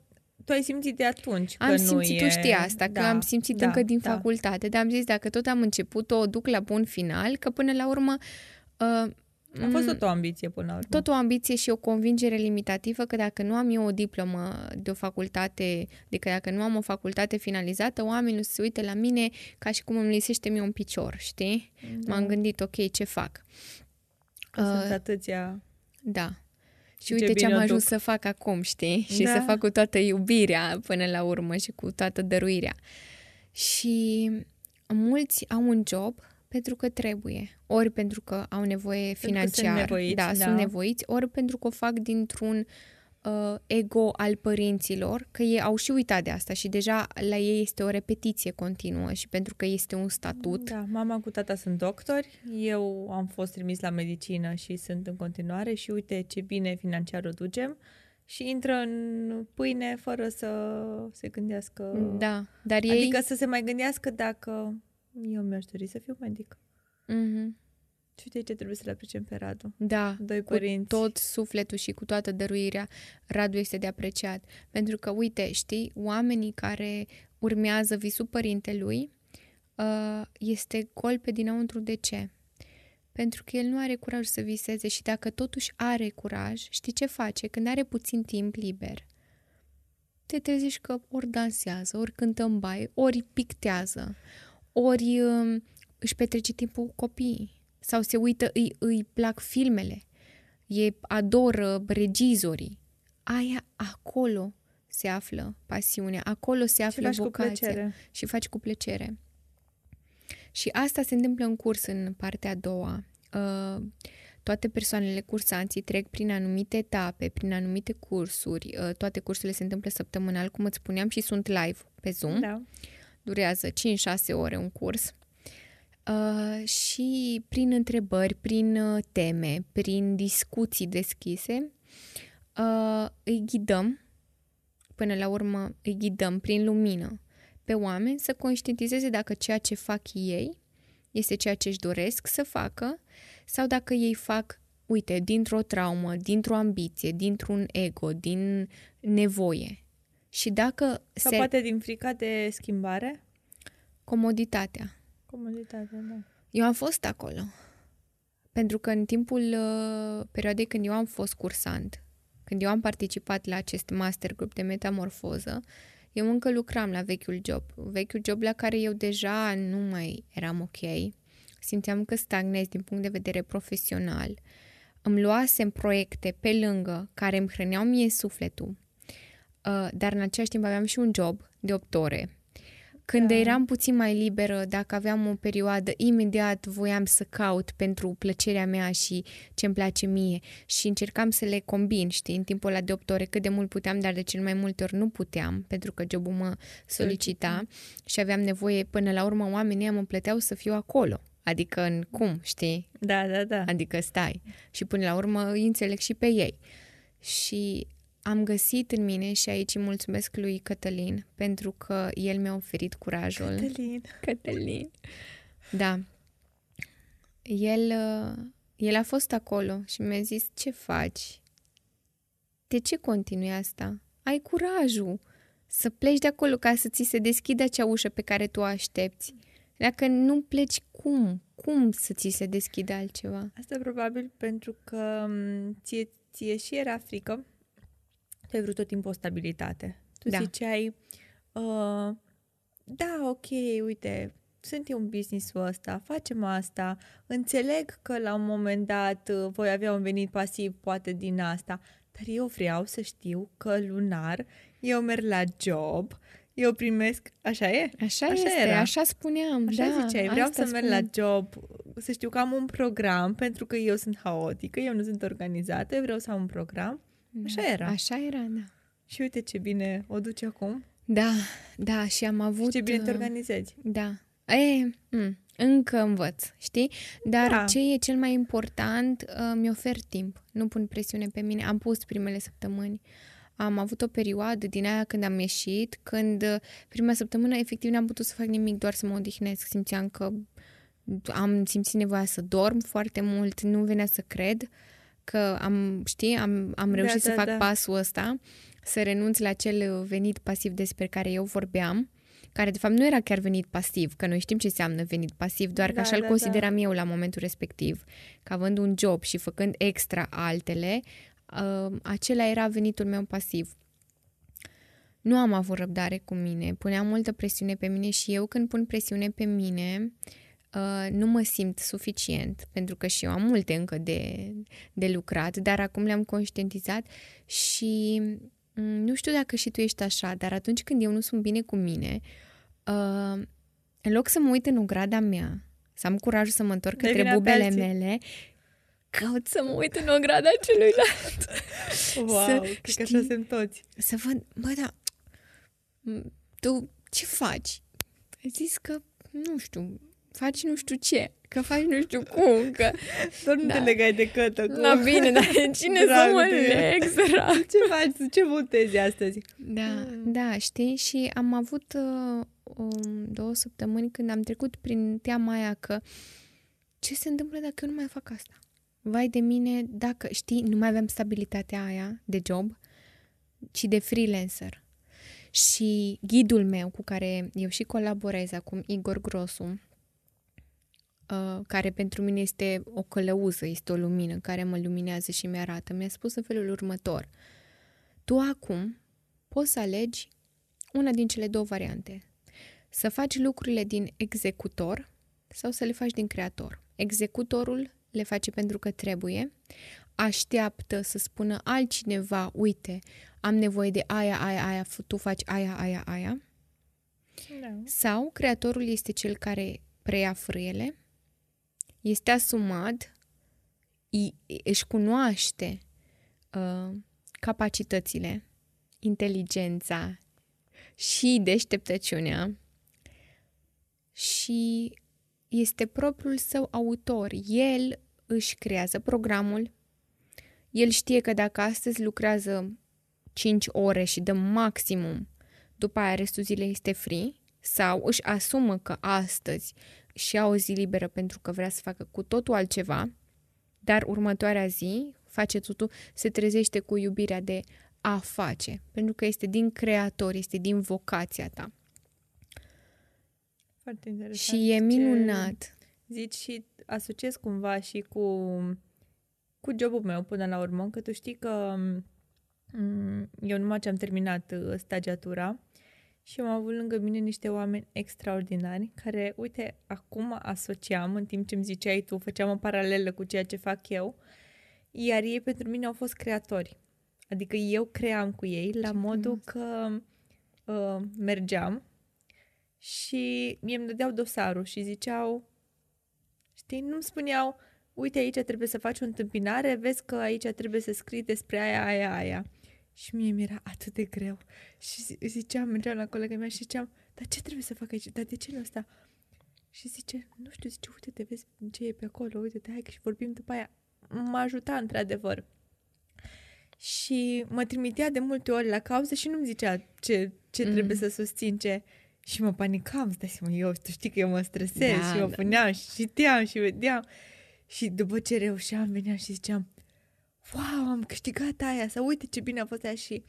Speaker 2: tu ai simțit de atunci că
Speaker 1: am
Speaker 2: nu
Speaker 1: simțit,
Speaker 2: e...
Speaker 1: tu știi asta, că
Speaker 2: da,
Speaker 1: am simțit
Speaker 2: da,
Speaker 1: încă din
Speaker 2: da.
Speaker 1: facultate, dar am zis dacă tot am început-o, o duc la bun final, că până la urmă uh,
Speaker 2: A fost
Speaker 1: mm,
Speaker 2: tot o ambiție până la urmă.
Speaker 1: tot o ambiție și o convingere limitativă că dacă nu am eu o diplomă de o facultate, adică dacă nu am o facultate finalizată, oamenii se uită la mine ca și cum îmi lisește mie un picior, știi?
Speaker 2: Da.
Speaker 1: M-am gândit, ok, ce fac?
Speaker 2: Că sunt
Speaker 1: Uh,
Speaker 2: atâția...
Speaker 1: Da. Și
Speaker 2: Ce
Speaker 1: uite ce
Speaker 2: bine
Speaker 1: am
Speaker 2: o
Speaker 1: ajuns
Speaker 2: duc.
Speaker 1: să fac acum, știi? Și
Speaker 2: Da.
Speaker 1: să fac cu toată iubirea până la urmă și cu toată dăruirea. Și mulți au un job pentru că trebuie, ori pentru că au nevoie financiar,
Speaker 2: sunt nevoiți,
Speaker 1: da,
Speaker 2: da.
Speaker 1: sunt nevoiți, ori pentru că o fac dintr-un uh, ego al părinților, că ei au și uitat de asta și deja la ei este o repetiție continuă și pentru că este un statut.
Speaker 2: Da, mama cu tata sunt doctori, eu am fost trimis la medicină și sunt în continuare și uite ce bine financiar o ducem și intră în pâine fără să se gândească.
Speaker 1: Da, dar ei...
Speaker 2: Adică să se mai gândească dacă eu mi-aș dori să fiu medic.
Speaker 1: Mhm.
Speaker 2: Și uite ce trebuie să-l apreciem pe Radu.
Speaker 1: Da,
Speaker 2: Doi
Speaker 1: cu
Speaker 2: părinți.
Speaker 1: tot sufletul și cu toată dăruirea, Radu este de apreciat. Pentru că, uite, știi, oamenii care urmează visul părintelui uh, este gol pe dinăuntru. De ce? Pentru că el nu are curaj să viseze și dacă totuși are curaj, știi ce face? Când are puțin timp liber, te trezești că ori dansează, ori cântă în baie, ori pictează, ori uh, își petrece timpul cu copiii sau se uită, îi, îi plac filmele, e adoră regizorii. Aia acolo se află pasiunea, acolo se
Speaker 2: Și
Speaker 1: află
Speaker 2: faci cu
Speaker 1: vocația
Speaker 2: plăcere.
Speaker 1: și faci cu plăcere. Și asta se întâmplă în curs în partea a doua. Uh, toate persoanele cursanții trec prin anumite etape, prin anumite cursuri. Uh, toate cursurile se întâmplă săptămânal, cum îți spuneam, și sunt live pe Zoom
Speaker 2: Da.
Speaker 1: durează 5-6 ore un curs uh, și prin întrebări, prin uh, teme, prin discuții deschise, uh, îi ghidăm, până la urmă îi ghidăm prin lumină pe oameni să conștientizeze dacă ceea ce fac ei este ceea ce își doresc să facă sau dacă ei fac, uite, dintr-o traumă, dintr-o ambiție, dintr-un ego, din nevoie. Și dacă
Speaker 2: Sau
Speaker 1: se...
Speaker 2: poate din frica de schimbare?
Speaker 1: comoditatea.
Speaker 2: Comoditatea, da.
Speaker 1: Eu am fost acolo. Pentru că în timpul uh, perioadei când eu am fost cursant, când eu am participat la acest master group de metamorfoză, eu încă lucram la vechiul job. Vechiul job la care eu deja nu mai eram ok. Simțeam că stagnez din punct de vedere profesional. Îmi luasem proiecte pe lângă care îmi hrăneau mie sufletul. Uh, dar în același timp aveam și un job de 8 ore. Când
Speaker 2: Da.
Speaker 1: eram puțin mai liberă, dacă aveam o perioadă, imediat voiam să caut pentru plăcerea mea și ce îmi place mie și încercam să le combin, știi, în timpul ăla de 8 ore cât de mult puteam, dar de cel mai multe ori nu puteam, pentru că jobul mă solicita și aveam nevoie, până la urmă oamenii ăia mă plăteau să fiu acolo. Adică în cum, știi?
Speaker 2: Da, da, da.
Speaker 1: Adică stai. Și până la urmă îi înțeleg și pe ei. Și am găsit în mine și aici îi mulțumesc lui Cătălin pentru că el mi-a oferit curajul.
Speaker 2: Cătălin.
Speaker 1: Cătălin. Da. El, uh, el a fost acolo și mi-a zis, ce faci? De ce continui asta? Ai curajul să pleci de acolo ca să ți se deschidă acea ușă pe care tu o aștepți. Dacă nu pleci, cum? Cum să ți se deschidă altceva?
Speaker 2: Asta probabil pentru că m, ție, ție și era frică. Tu ai vrut tot timpul o stabilitate. Tu
Speaker 1: Da.
Speaker 2: ziceai, uh, da, ok, uite, sunt eu în business-ul ăsta, facem asta, înțeleg că la un moment dat uh, voi avea un venit pasiv poate din asta, dar eu vreau să știu că lunar eu merg la job, eu primesc, așa e?
Speaker 1: Așa,
Speaker 2: Așa
Speaker 1: este,
Speaker 2: era.
Speaker 1: așa spuneam.
Speaker 2: Așa
Speaker 1: da,
Speaker 2: ziceai, vreau
Speaker 1: asta
Speaker 2: să merg
Speaker 1: spuneam.
Speaker 2: la job, să știu că am un program, pentru că eu sunt haotică, eu nu sunt organizată, eu vreau să am un program. Așa era.
Speaker 1: Așa era, da.
Speaker 2: Și uite ce bine o duci acum
Speaker 1: Da, da, și am avut...
Speaker 2: și ce bine te
Speaker 1: uh,
Speaker 2: organizezi.
Speaker 1: Da. E, m, încă învăț, știi? Dar
Speaker 2: Da.
Speaker 1: ce e cel mai important, uh, mi ofer timp. Nu pun presiune pe mine. Am pus primele săptămâni. Am avut o perioadă din aia când am ieșit, când uh, prima săptămână efectiv n-am putut să fac nimic, doar să mă odihnesc. Simțeam că am simțit nevoia să dorm foarte mult, nu venea să cred că am, știi, am, am
Speaker 2: Da,
Speaker 1: reușit să
Speaker 2: da,
Speaker 1: fac
Speaker 2: da.
Speaker 1: pasul ăsta, să renunț la acel venit pasiv despre care eu vorbeam, care de fapt nu era chiar venit pasiv, că noi știm ce înseamnă venit pasiv, doar că
Speaker 2: Da,
Speaker 1: așa îl
Speaker 2: da,
Speaker 1: consideram eu la momentul respectiv, că având un job și făcând extra altele, uh, acela era venitul meu pasiv. Nu am avut răbdare cu mine, puneam multă presiune pe mine și eu când pun presiune pe mine, uh, nu mă simt suficient, pentru că și eu am multe încă de, de lucrat, dar acum le-am conștientizat și mm, nu știu dacă și tu ești așa, dar atunci când eu nu sunt bine cu mine, uh, în loc să mă uit în ograda mea să am curajul să mă întorc
Speaker 2: Dai
Speaker 1: către
Speaker 2: vina pe
Speaker 1: bubele
Speaker 2: alții.
Speaker 1: mele, caut să mă uit în ograda celuilalt.
Speaker 2: Wow,
Speaker 1: Să
Speaker 2: cred că
Speaker 1: știi-
Speaker 2: așa suntem toți.
Speaker 1: să văd, bă, da, m, tu ce faci? Ai zis că, nu știu, faci nu știu ce, că faci nu știu cum, că...
Speaker 2: Doar nu
Speaker 1: Da.
Speaker 2: te legai de cătă. Cu...
Speaker 1: La bine, dar cine să
Speaker 2: Dragul
Speaker 1: mă
Speaker 2: de-
Speaker 1: leg, sărac?
Speaker 2: Ce faci? Ce votezi astăzi?
Speaker 1: Da,
Speaker 2: Mm.
Speaker 1: da, știi? Și am avut uh, um, două săptămâni când am trecut prin teama aia că ce se întâmplă dacă eu nu mai fac asta? Vai de mine, dacă, știi, nu mai aveam stabilitatea aia de job, ci de freelancer. Și ghidul meu cu care eu și colaborez acum, Igor Grosu, uh, care pentru mine este o călăuză, este o lumină care mă luminează și mi-arată, mi-a spus în felul următor. Tu acum poți să alegi una din cele două variante. Să faci lucrurile din executor sau să le faci din creator. Executorul le face pentru că trebuie, așteaptă să spună altcineva, uite, am nevoie de aia, aia, aia, tu faci aia, aia, aia.
Speaker 2: Da.
Speaker 1: Sau creatorul este cel care preia frâiele, este asumat, i- își cunoaște uh, capacitățile, inteligența și deșteptăciunea și este propriul său autor. El își creează programul, el știe că dacă astăzi lucrează 5 ore și dă maximum, după aia restul zilei este free, sau își asumă că astăzi și ia o zi liberă pentru că vrea să facă cu totul altceva, dar următoarea zi face totul, se trezește cu iubirea de a face, pentru că este din creator, este din vocația ta.
Speaker 2: Foarte interesant.
Speaker 1: Și e
Speaker 2: ce
Speaker 1: minunat.
Speaker 2: Zici și asociez cumva și cu, cu jobul meu până la urmă, că tu știi că mm, eu numai ce am terminat uh, stagiatura și am avut lângă mine niște oameni extraordinari care, uite, acum asociam, în timp ce îmi ziceai tu, făceam o paralelă cu ceea ce fac eu, iar ei pentru mine au fost creatori. Adică eu cream cu ei la
Speaker 1: Ce
Speaker 2: modul că uh, mergeam și mie îmi dădeau dosarul și ziceau, știi, nu-mi spuneau, uite aici trebuie să faci o întâmpinare, vezi că aici trebuie să scrii despre aia, aia, aia. Și mie mi-era atât de greu. Și zi- ziceam, mergeam la colega mea și ziceam, dar ce trebuie să fac aici? Dar de ce nu ăsta? Și zice, nu știu, zice, uite, te vezi ce e pe acolo, uite, te hai că și vorbim după aia. M-a ajutat, într-adevăr. Și mă trimitea de multe ori la cauză și nu-mi zicea ce, ce
Speaker 1: Mm.
Speaker 2: trebuie să susțin, ce... Și mă panicam, stai seama, eu, tu știi că eu mă stresez
Speaker 1: Da,
Speaker 2: și mă
Speaker 1: da.
Speaker 2: puneam și citeam și vedeam. Și după ce reușeam, veneam și ziceam, wow, am câștigat aia, sau uite ce bine a fost aia și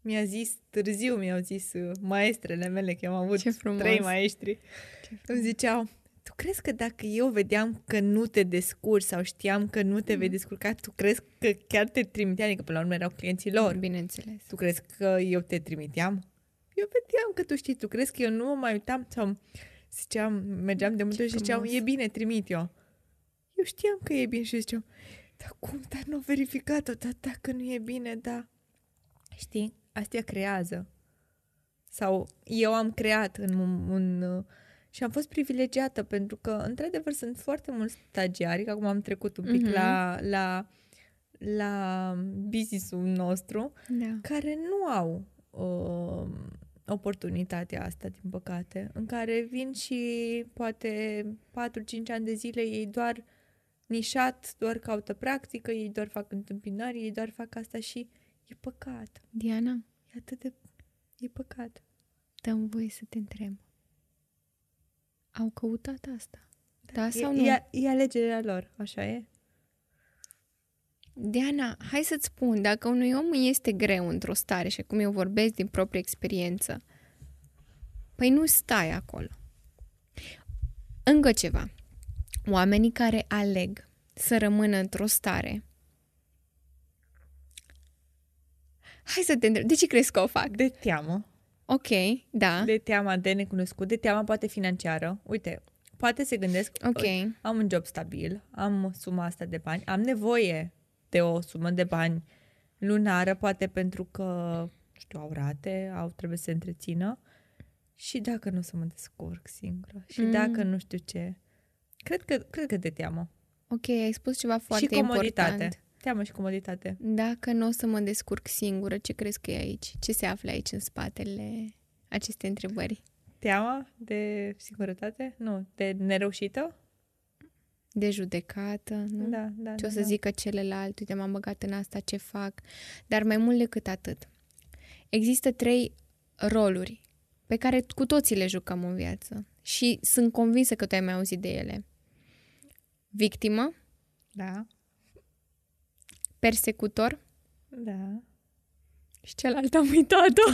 Speaker 2: mi-a zis, târziu mi-au zis uh, maestrele mele, că eu am avut
Speaker 1: Ce frumos.
Speaker 2: trei maestri, îmi ziceau, tu crezi că dacă eu vedeam că nu te descurci sau știam că nu te
Speaker 1: Mm.
Speaker 2: vei descurca, tu crezi că chiar te trimitea? Adică până la urmă erau clienții lor.
Speaker 1: Bineînțeles.
Speaker 2: Tu crezi că eu te trimiteam? Eu vedeam că tu știi, tu crezi că eu nu mă mai uitam sau ziceam, mergeam de multe
Speaker 1: Ce
Speaker 2: ori și ziceam,
Speaker 1: frumos.
Speaker 2: e bine, trimit eu. Eu știam că e bine și ziceam, dar cum, dar nu au verificat-o, dar dacă nu e bine, da. Știi, astea creează. Sau eu am creat în un, un și am fost privilegiată pentru că, într-adevăr, sunt foarte mulți stagiari, că acum am trecut un pic
Speaker 1: Mhm.
Speaker 2: la, la, la business-ul nostru,
Speaker 1: Da.
Speaker 2: care nu au uh, oportunitatea asta, din păcate, în care vin și poate 4-5 ani de zile ei doar nișat, doar caută practică, ei doar fac întâmpinări, ei doar fac asta și e păcat.
Speaker 1: Diana,
Speaker 2: E atât de... e păcat.
Speaker 1: dăm voie să te întreb. Au căutat asta? Da
Speaker 2: e,
Speaker 1: sau nu?
Speaker 2: E, e alegerea lor, așa e?
Speaker 1: Diana, hai să-ți spun, dacă unui om îi este greu într-o stare și cum eu vorbesc din proprie experiență, păi nu stai acolo. Încă ceva. Oamenii care aleg să rămână într-o stare Hai să te întreb, de ce crezi că o fac?
Speaker 2: De teamă.
Speaker 1: Ok, da,
Speaker 2: De teama de necunoscut, de teama poate financiară. Uite, poate se gândesc,
Speaker 1: ok,
Speaker 2: am un job stabil, am suma asta de bani, am nevoie de o sumă de bani lunară, poate pentru că, nu știu, au rate, au, trebuie să se întrețină. Și dacă nu o să mă descurc singură, și
Speaker 1: Mm.
Speaker 2: dacă nu știu ce, Cred că, cred că de teamă.
Speaker 1: Ok, ai spus ceva foarte
Speaker 2: și comoditate.
Speaker 1: important.
Speaker 2: Teamă și comoditate.
Speaker 1: Dacă nu o să mă descurc singură, ce crezi că e aici? Ce se află aici în spatele acestei întrebări?
Speaker 2: Teama de singurătate? Nu, de nereușită?
Speaker 1: De judecată, nu?
Speaker 2: Da, da.
Speaker 1: ce
Speaker 2: da,
Speaker 1: o să
Speaker 2: da.
Speaker 1: zică celălalt, uite, m-am băgat în asta, ce fac. Dar mai mult decât atât. Există trei roluri pe care cu toții le jucăm în viață și sunt convinsă că tu ai mai auzit de ele. Victimă,
Speaker 2: Da,
Speaker 1: persecutor
Speaker 2: da.
Speaker 1: și celălalt am uitat-o.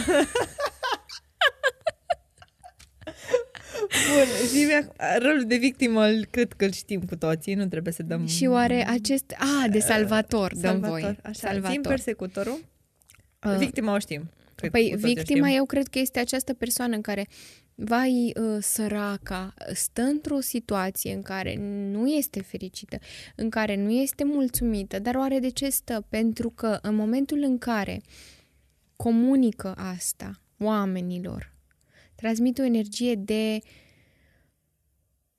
Speaker 2: Bun, zi rolul de victimă îl- cred că îl știm cu toții, nu trebuie să dăm...
Speaker 1: și oare acest... A, de salvator, dăm
Speaker 2: Salvator,
Speaker 1: voi.
Speaker 2: Așa,
Speaker 1: salvator.
Speaker 2: Zim persecutorul.
Speaker 1: Uh,
Speaker 2: Victima o știm. Cred
Speaker 1: Păi
Speaker 2: că cu toții o
Speaker 1: victima
Speaker 2: știm.
Speaker 1: eu cred că este această persoană în care vai uh, săraca, stă într-o situație în care nu este fericită, în care nu este mulțumită, dar oare de ce stă? Pentru că în momentul în care comunică asta oamenilor, transmite o energie de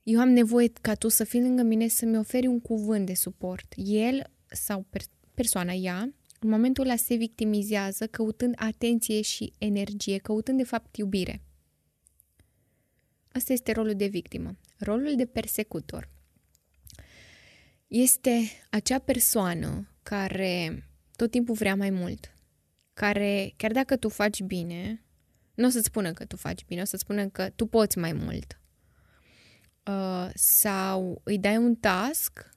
Speaker 1: eu am nevoie ca tu să fii lângă mine să-mi oferi un cuvânt de suport. El sau per- persoana ea, în momentul ăla se victimizează căutând atenție și energie, căutând de fapt iubire. Asta este rolul de victimă. Rolul de persecutor este acea persoană care tot timpul vrea mai mult, care chiar dacă tu faci bine, nu o să-ți spună că tu faci bine, o să-ți spună că tu poți mai mult. Uh, sau îi dai un task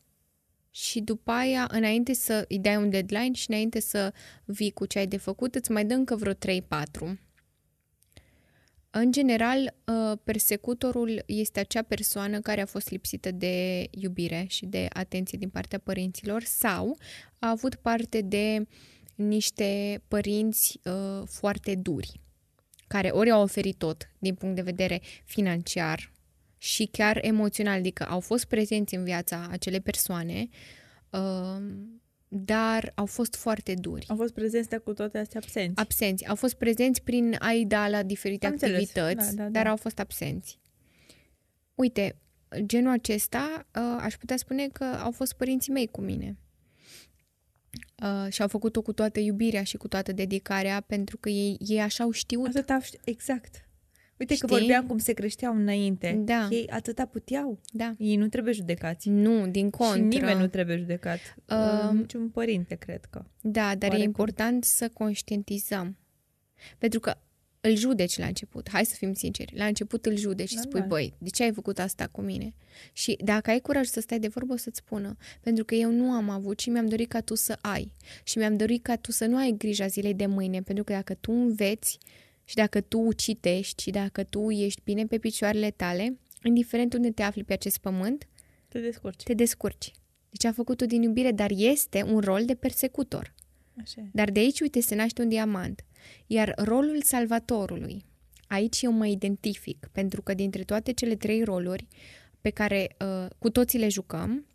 Speaker 1: și după aia, înainte să îi dai un deadline și înainte să vii cu ce ai de făcut, îți mai dă încă vreo 3-4. În general, uh, persecutorul este acea persoană care a fost lipsită de iubire și de atenție din partea părinților sau a avut parte de niște părinți uh, foarte duri, care ori au oferit tot din punct de vedere financiar și chiar emoțional, adică au fost prezenți în viața acele persoane, uh, dar au fost foarte duri
Speaker 2: Au fost prezenți, dar cu toate astea absenți.
Speaker 1: absenți. Au fost prezenți prin a-i da la diferite
Speaker 2: Am înțeles.
Speaker 1: activități,
Speaker 2: Da, da,
Speaker 1: dar
Speaker 2: da.
Speaker 1: au fost absenți. Uite, genul acesta uh, aș putea spune că au fost părinții mei cu mine. Uh, și au făcut-o cu toată iubirea și cu toată dedicarea pentru că ei, ei așa au știut.
Speaker 2: Atâta, ști- exact. Uite
Speaker 1: Știi?
Speaker 2: că vorbeam cum se creșteau înainte.
Speaker 1: Da.
Speaker 2: Ei atâta puteau.
Speaker 1: Da.
Speaker 2: Ei nu trebuie judecați.
Speaker 1: Nu, din contră.
Speaker 2: Și nimeni nu trebuie judecat.
Speaker 1: Um,
Speaker 2: Uh, niciun părinte, cred că.
Speaker 1: Da, dar e
Speaker 2: Oarecum.
Speaker 1: important să conștientizăm. Pentru că îl judeci la început. Hai să fim sinceri. La început îl judeci și spui,
Speaker 2: Normal.
Speaker 1: băi, de ce ai făcut asta cu mine? Și dacă ai curaj să stai de vorbă, o să-ți spună. Pentru că eu nu am avut și mi-am dorit ca tu să ai. Și mi-am dorit ca tu să nu ai grija zilei de mâine. Pentru că dacă tu înveți și dacă tu citești și dacă tu ești bine pe picioarele tale, indiferent unde te afli pe acest pământ,
Speaker 2: Te descurci.
Speaker 1: te descurci. Deci a făcut-o din iubire, dar este un rol de persecutor.
Speaker 2: Așa e.
Speaker 1: Dar de aici, uite, se naște un diamant. Iar rolul salvatorului, aici eu mă identific, pentru că dintre toate cele trei roluri pe care uh, cu toții le jucăm,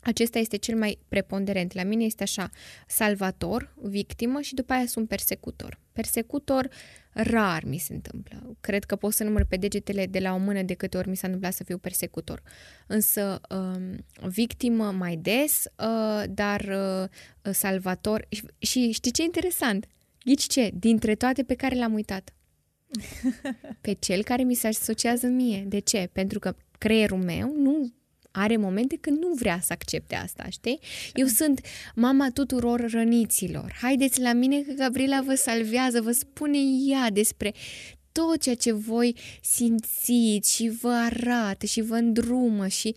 Speaker 1: acesta este cel mai preponderent. La mine este așa, salvator, victimă și după aia sunt persecutor. Persecutor rar mi se întâmplă. Cred că pot să număr pe degetele de la o mână de câte ori mi s-a întâmplat să fiu persecutor. Însă um, victimă mai des, uh, dar uh, salvator. Și, și știi ce e interesant? Ghici ce? Dintre toate pe care le-am uitat. Pe cel care mi se asociază mie. De ce? Pentru că creierul meu nu are momente când nu vrea să accepte asta, știi? Eu sunt mama tuturor răniților. Haideți la mine că Gabriela vă salvează, vă spune ea despre tot ceea ce voi simțiți și vă arată și vă îndrumă și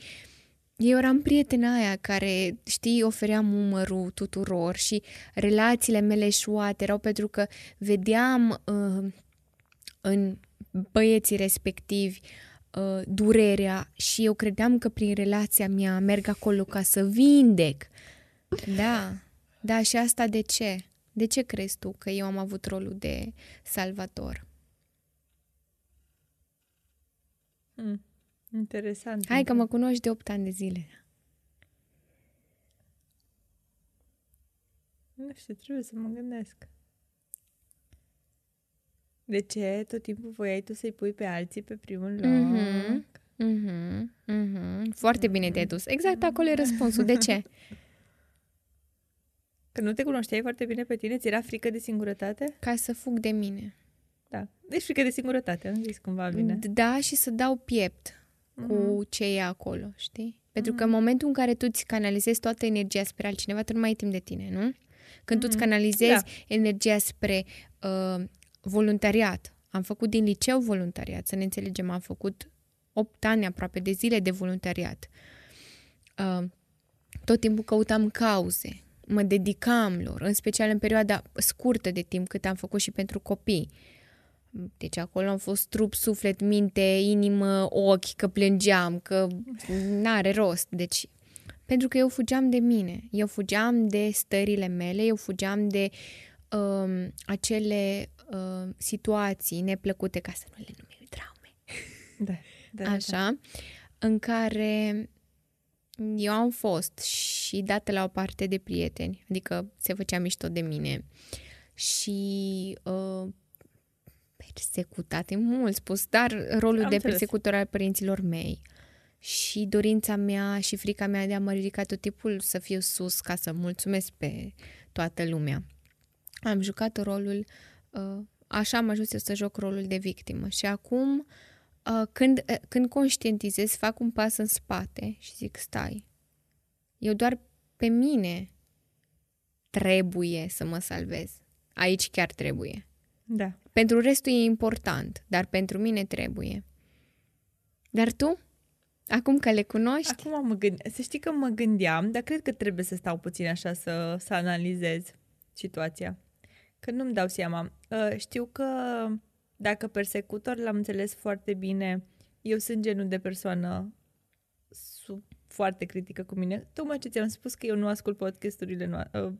Speaker 1: eu eram prietena aia care, știi, ofeream umărul tuturor și relațiile mele șuate erau pentru că vedeam uh, în băieții respectivi uh, durerea și eu credeam că prin relația mea merg acolo ca să vindec. Da, da, și asta de ce? De ce crezi tu că eu am avut rolul de salvator?
Speaker 2: Hmm. Interesant.
Speaker 1: Hai că mă cunoști de 8 ani de zile.
Speaker 2: Nu știu, trebuie să mă gândesc. De ce tot timpul voiai tu să-i pui pe alții pe primul loc?
Speaker 1: Mhm. Mhm, mhm. Foarte bine te-ai dus. Exact acolo e răspunsul. De ce?
Speaker 2: Că nu te cunoșteai foarte bine pe tine? Ți era frică de singurătate?
Speaker 1: Ca să fug de mine.
Speaker 2: Da. Deci frică de singurătate, am zis cumva bine.
Speaker 1: Da, și să dau piept cu ce e acolo, știi? Pentru că în momentul în care tu îți canalizezi toată energia spre altcineva, tu nu mai ai timp de tine, nu? Când tu îți canalizezi
Speaker 2: Da.
Speaker 1: energia spre uh, voluntariat. Am făcut din liceu voluntariat, să ne înțelegem, am făcut 8 ani aproape de zile de voluntariat. Uh, tot timpul căutam cauze, mă dedicam lor, în special în perioada scurtă de timp cât am făcut și pentru copii. Deci acolo am fost trup, suflet, minte, inimă, ochi, că plângeam, că n-are rost. Deci, pentru că eu fugeam de mine, eu fugeam de stările mele, eu fugeam de um, acele uh, situații neplăcute, ca să nu le numim traume,
Speaker 2: Da. da, da.
Speaker 1: așa, în care eu am fost și dată la o parte de prieteni, adică se făcea mișto de mine și uh, persecutate, mult spus, dar rolul
Speaker 2: Am
Speaker 1: de
Speaker 2: înțeles.
Speaker 1: persecutor al părinților mei și dorința mea și frica mea de a mă ridica tot timpul să fiu sus ca să mulțumesc pe toată lumea. Am jucat rolul, uh, așa am ajuns eu să joc rolul de victimă și acum uh, când, uh, când conștientizez, fac un pas în spate și zic, stai, eu doar pe mine trebuie să mă salvez. Aici chiar trebuie.
Speaker 2: Da.
Speaker 1: Pentru restul e important, dar pentru mine trebuie. Dar tu? Acum că le cunoști?
Speaker 2: Acum mă gând... Să știi că mă gândeam, dar cred că trebuie să stau puțin așa să, să analizez situația. Că nu-mi dau seama. Uh, știu că dacă persecutor l-am înțeles foarte bine, eu sunt genul de persoană sub, foarte critică cu mine. Tocmai ce ți-am spus că eu nu ascult podcasturile noastre. Uh,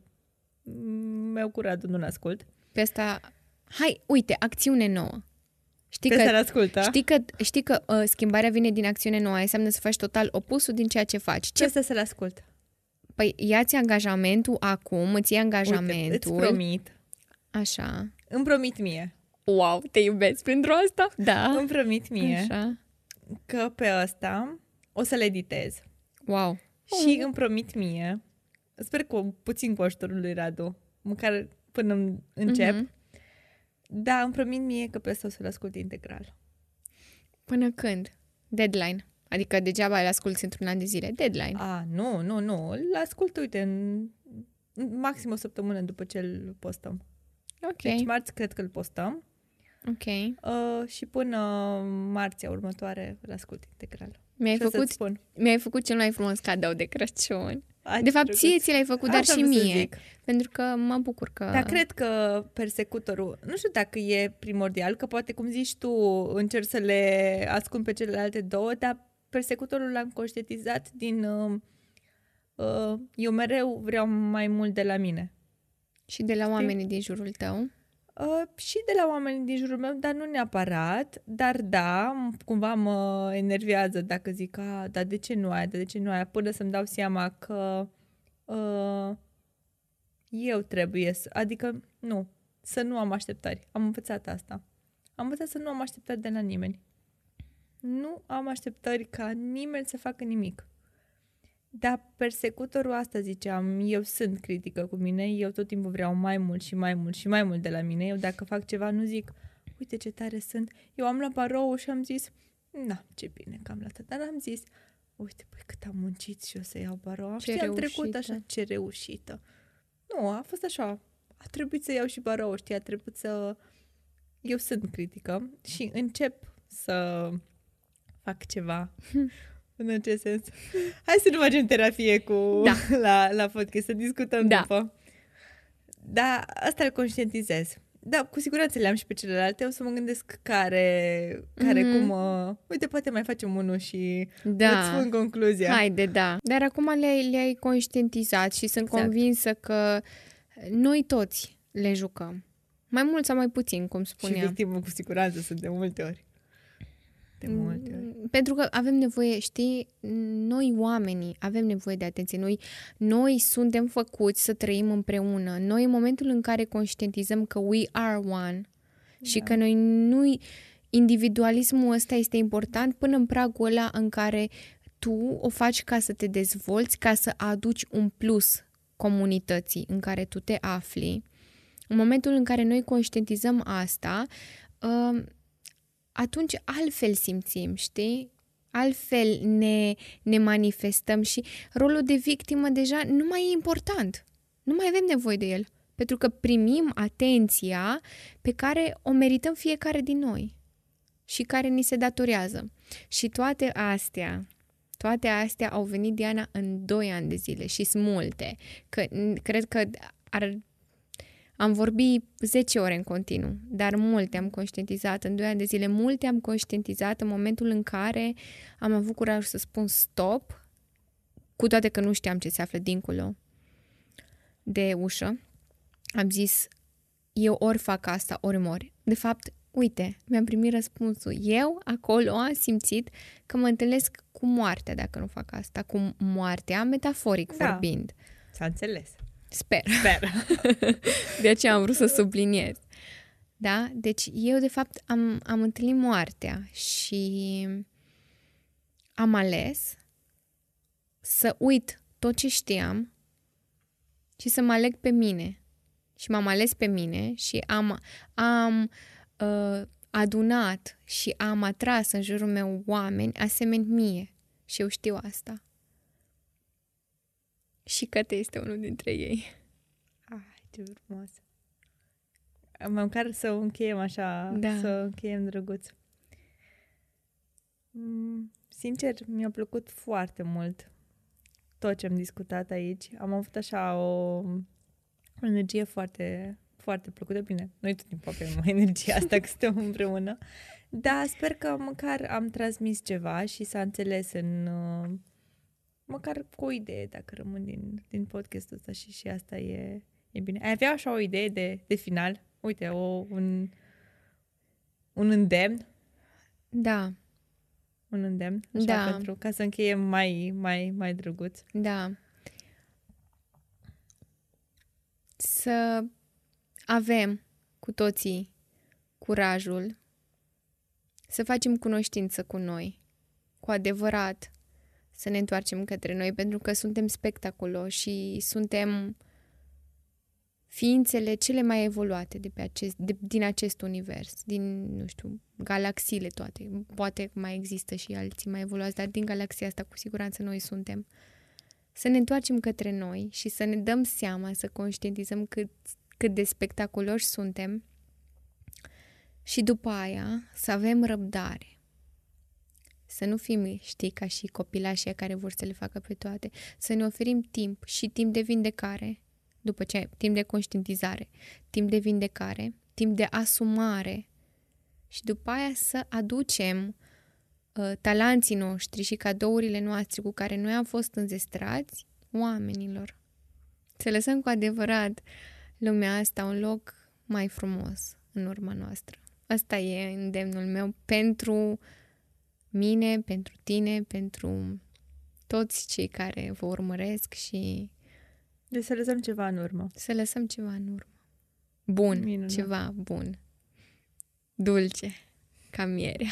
Speaker 2: meu cu Radu nu ascult.
Speaker 1: Pe asta... Hai, uite, acțiune nouă. Știi
Speaker 2: Pe
Speaker 1: că,
Speaker 2: asta ascultă.
Speaker 1: știi că, știi că uh, schimbarea vine din acțiune nouă, înseamnă să faci total opusul din ceea ce faci.
Speaker 2: Ce
Speaker 1: Ce?
Speaker 2: asta să-l ascult?
Speaker 1: Păi ia-ți angajamentul acum, îți iei
Speaker 2: Uite,
Speaker 1: angajamentul.
Speaker 2: îți promit.
Speaker 1: Așa.
Speaker 2: Îmi promit mie.
Speaker 1: Wow, te iubesc pentru asta? Da.
Speaker 2: Îmi promit mie
Speaker 1: Așa.
Speaker 2: că pe ăsta o să-l editez.
Speaker 1: Wow.
Speaker 2: Și îmi promit mie, sper cu puțin cu ajutorul lui Radu, măcar până îmi încep,
Speaker 1: Mhm.
Speaker 2: da, îmi promit mie că pe ăsta o să-l ascult integral.
Speaker 1: Până când? Deadline. Adică degeaba îl asculti într-un an de zile. Deadline.
Speaker 2: A, nu, nu, nu, îl ascult, uite, în în maxim o săptămână după ce îl postăm.
Speaker 1: Ok.
Speaker 2: Deci marți cred că îl postăm
Speaker 1: ok.
Speaker 2: uh, și până marțea următoare îl ascult integral.
Speaker 1: Mi-ai
Speaker 2: Și o să-ți
Speaker 1: făcut,
Speaker 2: spun.
Speaker 1: mi-ai făcut cel mai frumos cadou de Crăciun.
Speaker 2: Ai
Speaker 1: De fapt,
Speaker 2: drăguț.
Speaker 1: ție ți l-ai făcut, dar
Speaker 2: Asta
Speaker 1: și
Speaker 2: vreau să
Speaker 1: mie.
Speaker 2: zic.
Speaker 1: Pentru că mă bucur că...
Speaker 2: Dar cred că persecutorul, nu știu dacă e primordial, că poate, cum zici tu, încerc să le ascund pe celelalte două, dar persecutorul l-am conștientizat din... Uh, uh, eu mereu vreau mai mult de la mine.
Speaker 1: Și de la oamenii din jurul tău.
Speaker 2: Uh, și de la oamenii din jurul meu, dar nu neapărat, dar da, m- cumva mă enervează dacă zic, a, dar de ce nu aia, dar de ce nu aia, până să-mi dau seama că uh, eu trebuie să, adică, nu, să nu am așteptări. Am învățat asta. Am învățat să nu am așteptări de la nimeni. Nu am așteptări ca nimeni să facă nimic. Dar persecutorul asta ziceam, eu sunt critică cu mine, eu tot timpul vreau mai mult și mai mult și mai mult de la mine. Eu dacă fac ceva nu zic, uite ce tare sunt. Eu am luat barou și am zis, na, ce bine că am luat dar am zis, uite, păi cât am muncit și eu să iau barou.
Speaker 1: Ce
Speaker 2: și am trecut
Speaker 1: reușită.
Speaker 2: așa, ce reușită. Nu, a fost așa, a trebuit să iau și barou, știi, a trebuit să... Eu sunt critică și încep să fac ceva în acest sens. Hai să nu facem terapie cu
Speaker 1: Da.
Speaker 2: la, la podcast, să discutăm
Speaker 1: Da.
Speaker 2: după. Da, asta îl conștientizez. Da, cu siguranță le am și pe celelalte. O să mă gândesc care, care
Speaker 1: Mhm.
Speaker 2: cum... Uh, uite, poate mai facem unul și
Speaker 1: Da.
Speaker 2: îți spun concluzia.
Speaker 1: Haide, da. Dar acum le-ai, le-ai conștientizat și sunt
Speaker 2: Exact.
Speaker 1: convinsă că noi toți le jucăm. Mai mult sau mai puțin, cum
Speaker 2: și
Speaker 1: spuneam.
Speaker 2: victimă cu siguranță sunt de multe ori. De
Speaker 1: Mm.
Speaker 2: multe ori.
Speaker 1: Pentru că avem nevoie, știi, noi oamenii avem nevoie de atenție. Noi, noi suntem făcuți să trăim împreună. Noi, în momentul în care conștientizăm că we are one și
Speaker 2: Da.
Speaker 1: că noi nu individualismul ăsta este important până în pragul ăla în care tu o faci ca să te dezvolți, ca să aduci un plus comunității în care tu te afli. În momentul în care noi conștientizăm asta, uh, atunci altfel simțim, știi? Altfel ne, ne manifestăm și rolul de victimă deja nu mai e important. Nu mai avem nevoie de el. Pentru că primim atenția pe care o merităm fiecare din noi și care ni se datorează. Și toate astea, toate astea au venit, Diana, în 2 ani de zile și sunt multe. Că, cred că ar, am vorbit 10 ore în continuu, dar multe am conștientizat în 2 ani de zile. Multe am conștientizat în momentul în care am avut curaj să spun stop, cu toate că nu știam ce se află dincolo de ușă. Am zis, eu ori fac asta, ori mori. De fapt, uite, mi-am primit răspunsul. Eu acolo am simțit că mă întâlnesc cu moartea dacă nu fac asta, cu moartea, metaforic da. vorbind.
Speaker 2: S-a înțeles.
Speaker 1: Sper.
Speaker 2: Sper.
Speaker 1: de aceea am vrut să subliniez. Da? Deci eu, de fapt, am, am întâlnit moartea și am ales să uit tot ce știam și să mă aleg pe mine. Și m-am ales pe mine și am, am uh, adunat și am atras în jurul meu oameni asemeni mie. Și eu știu asta. Și Căte este unul dintre ei.
Speaker 2: Ai, ce frumos. Măcar să o încheiem așa, da. să o încheiem drăguț. Mm, sincer, mi-a plăcut foarte mult tot ce am discutat aici. Am avut așa o, o energie foarte, foarte plăcută. Bine, noi tot timpul avem energia asta că suntem împreună. Dar sper că măcar am transmis ceva și s-a înțeles în... Uh, măcar cu o idee, dacă rămân din, din podcastul ăsta și și asta e, e bine. Ai avea așa o idee de, de final? Uite, o, un, un îndemn?
Speaker 1: Da
Speaker 2: un îndemn, așa, da. pentru ca să încheiem mai, mai, mai drăguț.
Speaker 1: Da. Să avem cu toții curajul să facem cunoștință cu noi, cu adevărat, să ne întoarcem către noi, pentru că suntem spectaculoși și suntem ființele cele mai evoluate de pe acest, de, din acest univers, din, nu știu, galaxiile toate. Poate mai există și alții mai evoluați, dar din galaxia asta cu siguranță noi suntem. Să ne întoarcem către noi și să ne dăm seama, să conștientizăm cât, cât de spectaculoși suntem și după aia să avem răbdare. Să nu fim, știi, ca și copilașii care vor să le facă pe toate. Să ne oferim timp și timp de vindecare după ce timp de conștientizare, timp de vindecare, timp de asumare și după aia să aducem uh, talanții noștri și cadourile noastre cu care noi am fost înzestrați oamenilor. Să lăsăm cu adevărat lumea asta un loc mai frumos în urma noastră. Asta e îndemnul meu pentru mine, pentru tine, pentru toți cei care vă urmăresc și
Speaker 2: deci să lăsăm ceva în urmă.
Speaker 1: Să lăsăm ceva în urmă. Bun, Minunat. ceva bun. Dulce, ca mierea.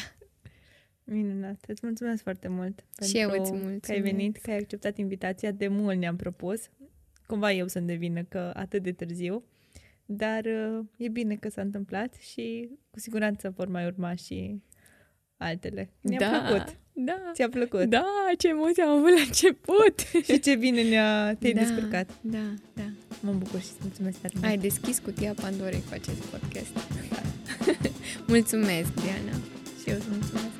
Speaker 2: Minunat. Îți mulțumesc foarte mult
Speaker 1: și pentru eu îți mulțumesc.
Speaker 2: că ai venit, că ai acceptat invitația. De mult ne-am propus. Cumva eu să-mi devină că atât de târziu. Dar uh, e bine că s-a întâmplat și cu siguranță vor mai urma și altele. Mi-a da, plăcut.
Speaker 1: Da.
Speaker 2: Ți-a plăcut?
Speaker 1: Da, ce emoții am avut la început.
Speaker 2: și ce bine ne-a, te-ai
Speaker 1: da,
Speaker 2: descurcat.
Speaker 1: Da, da.
Speaker 2: Mă bucur și îți mulțumesc tare
Speaker 1: Ai deschis cutia Pandorei cu acest podcast. Da. mulțumesc, Diana.
Speaker 2: Și eu îți mulțumesc.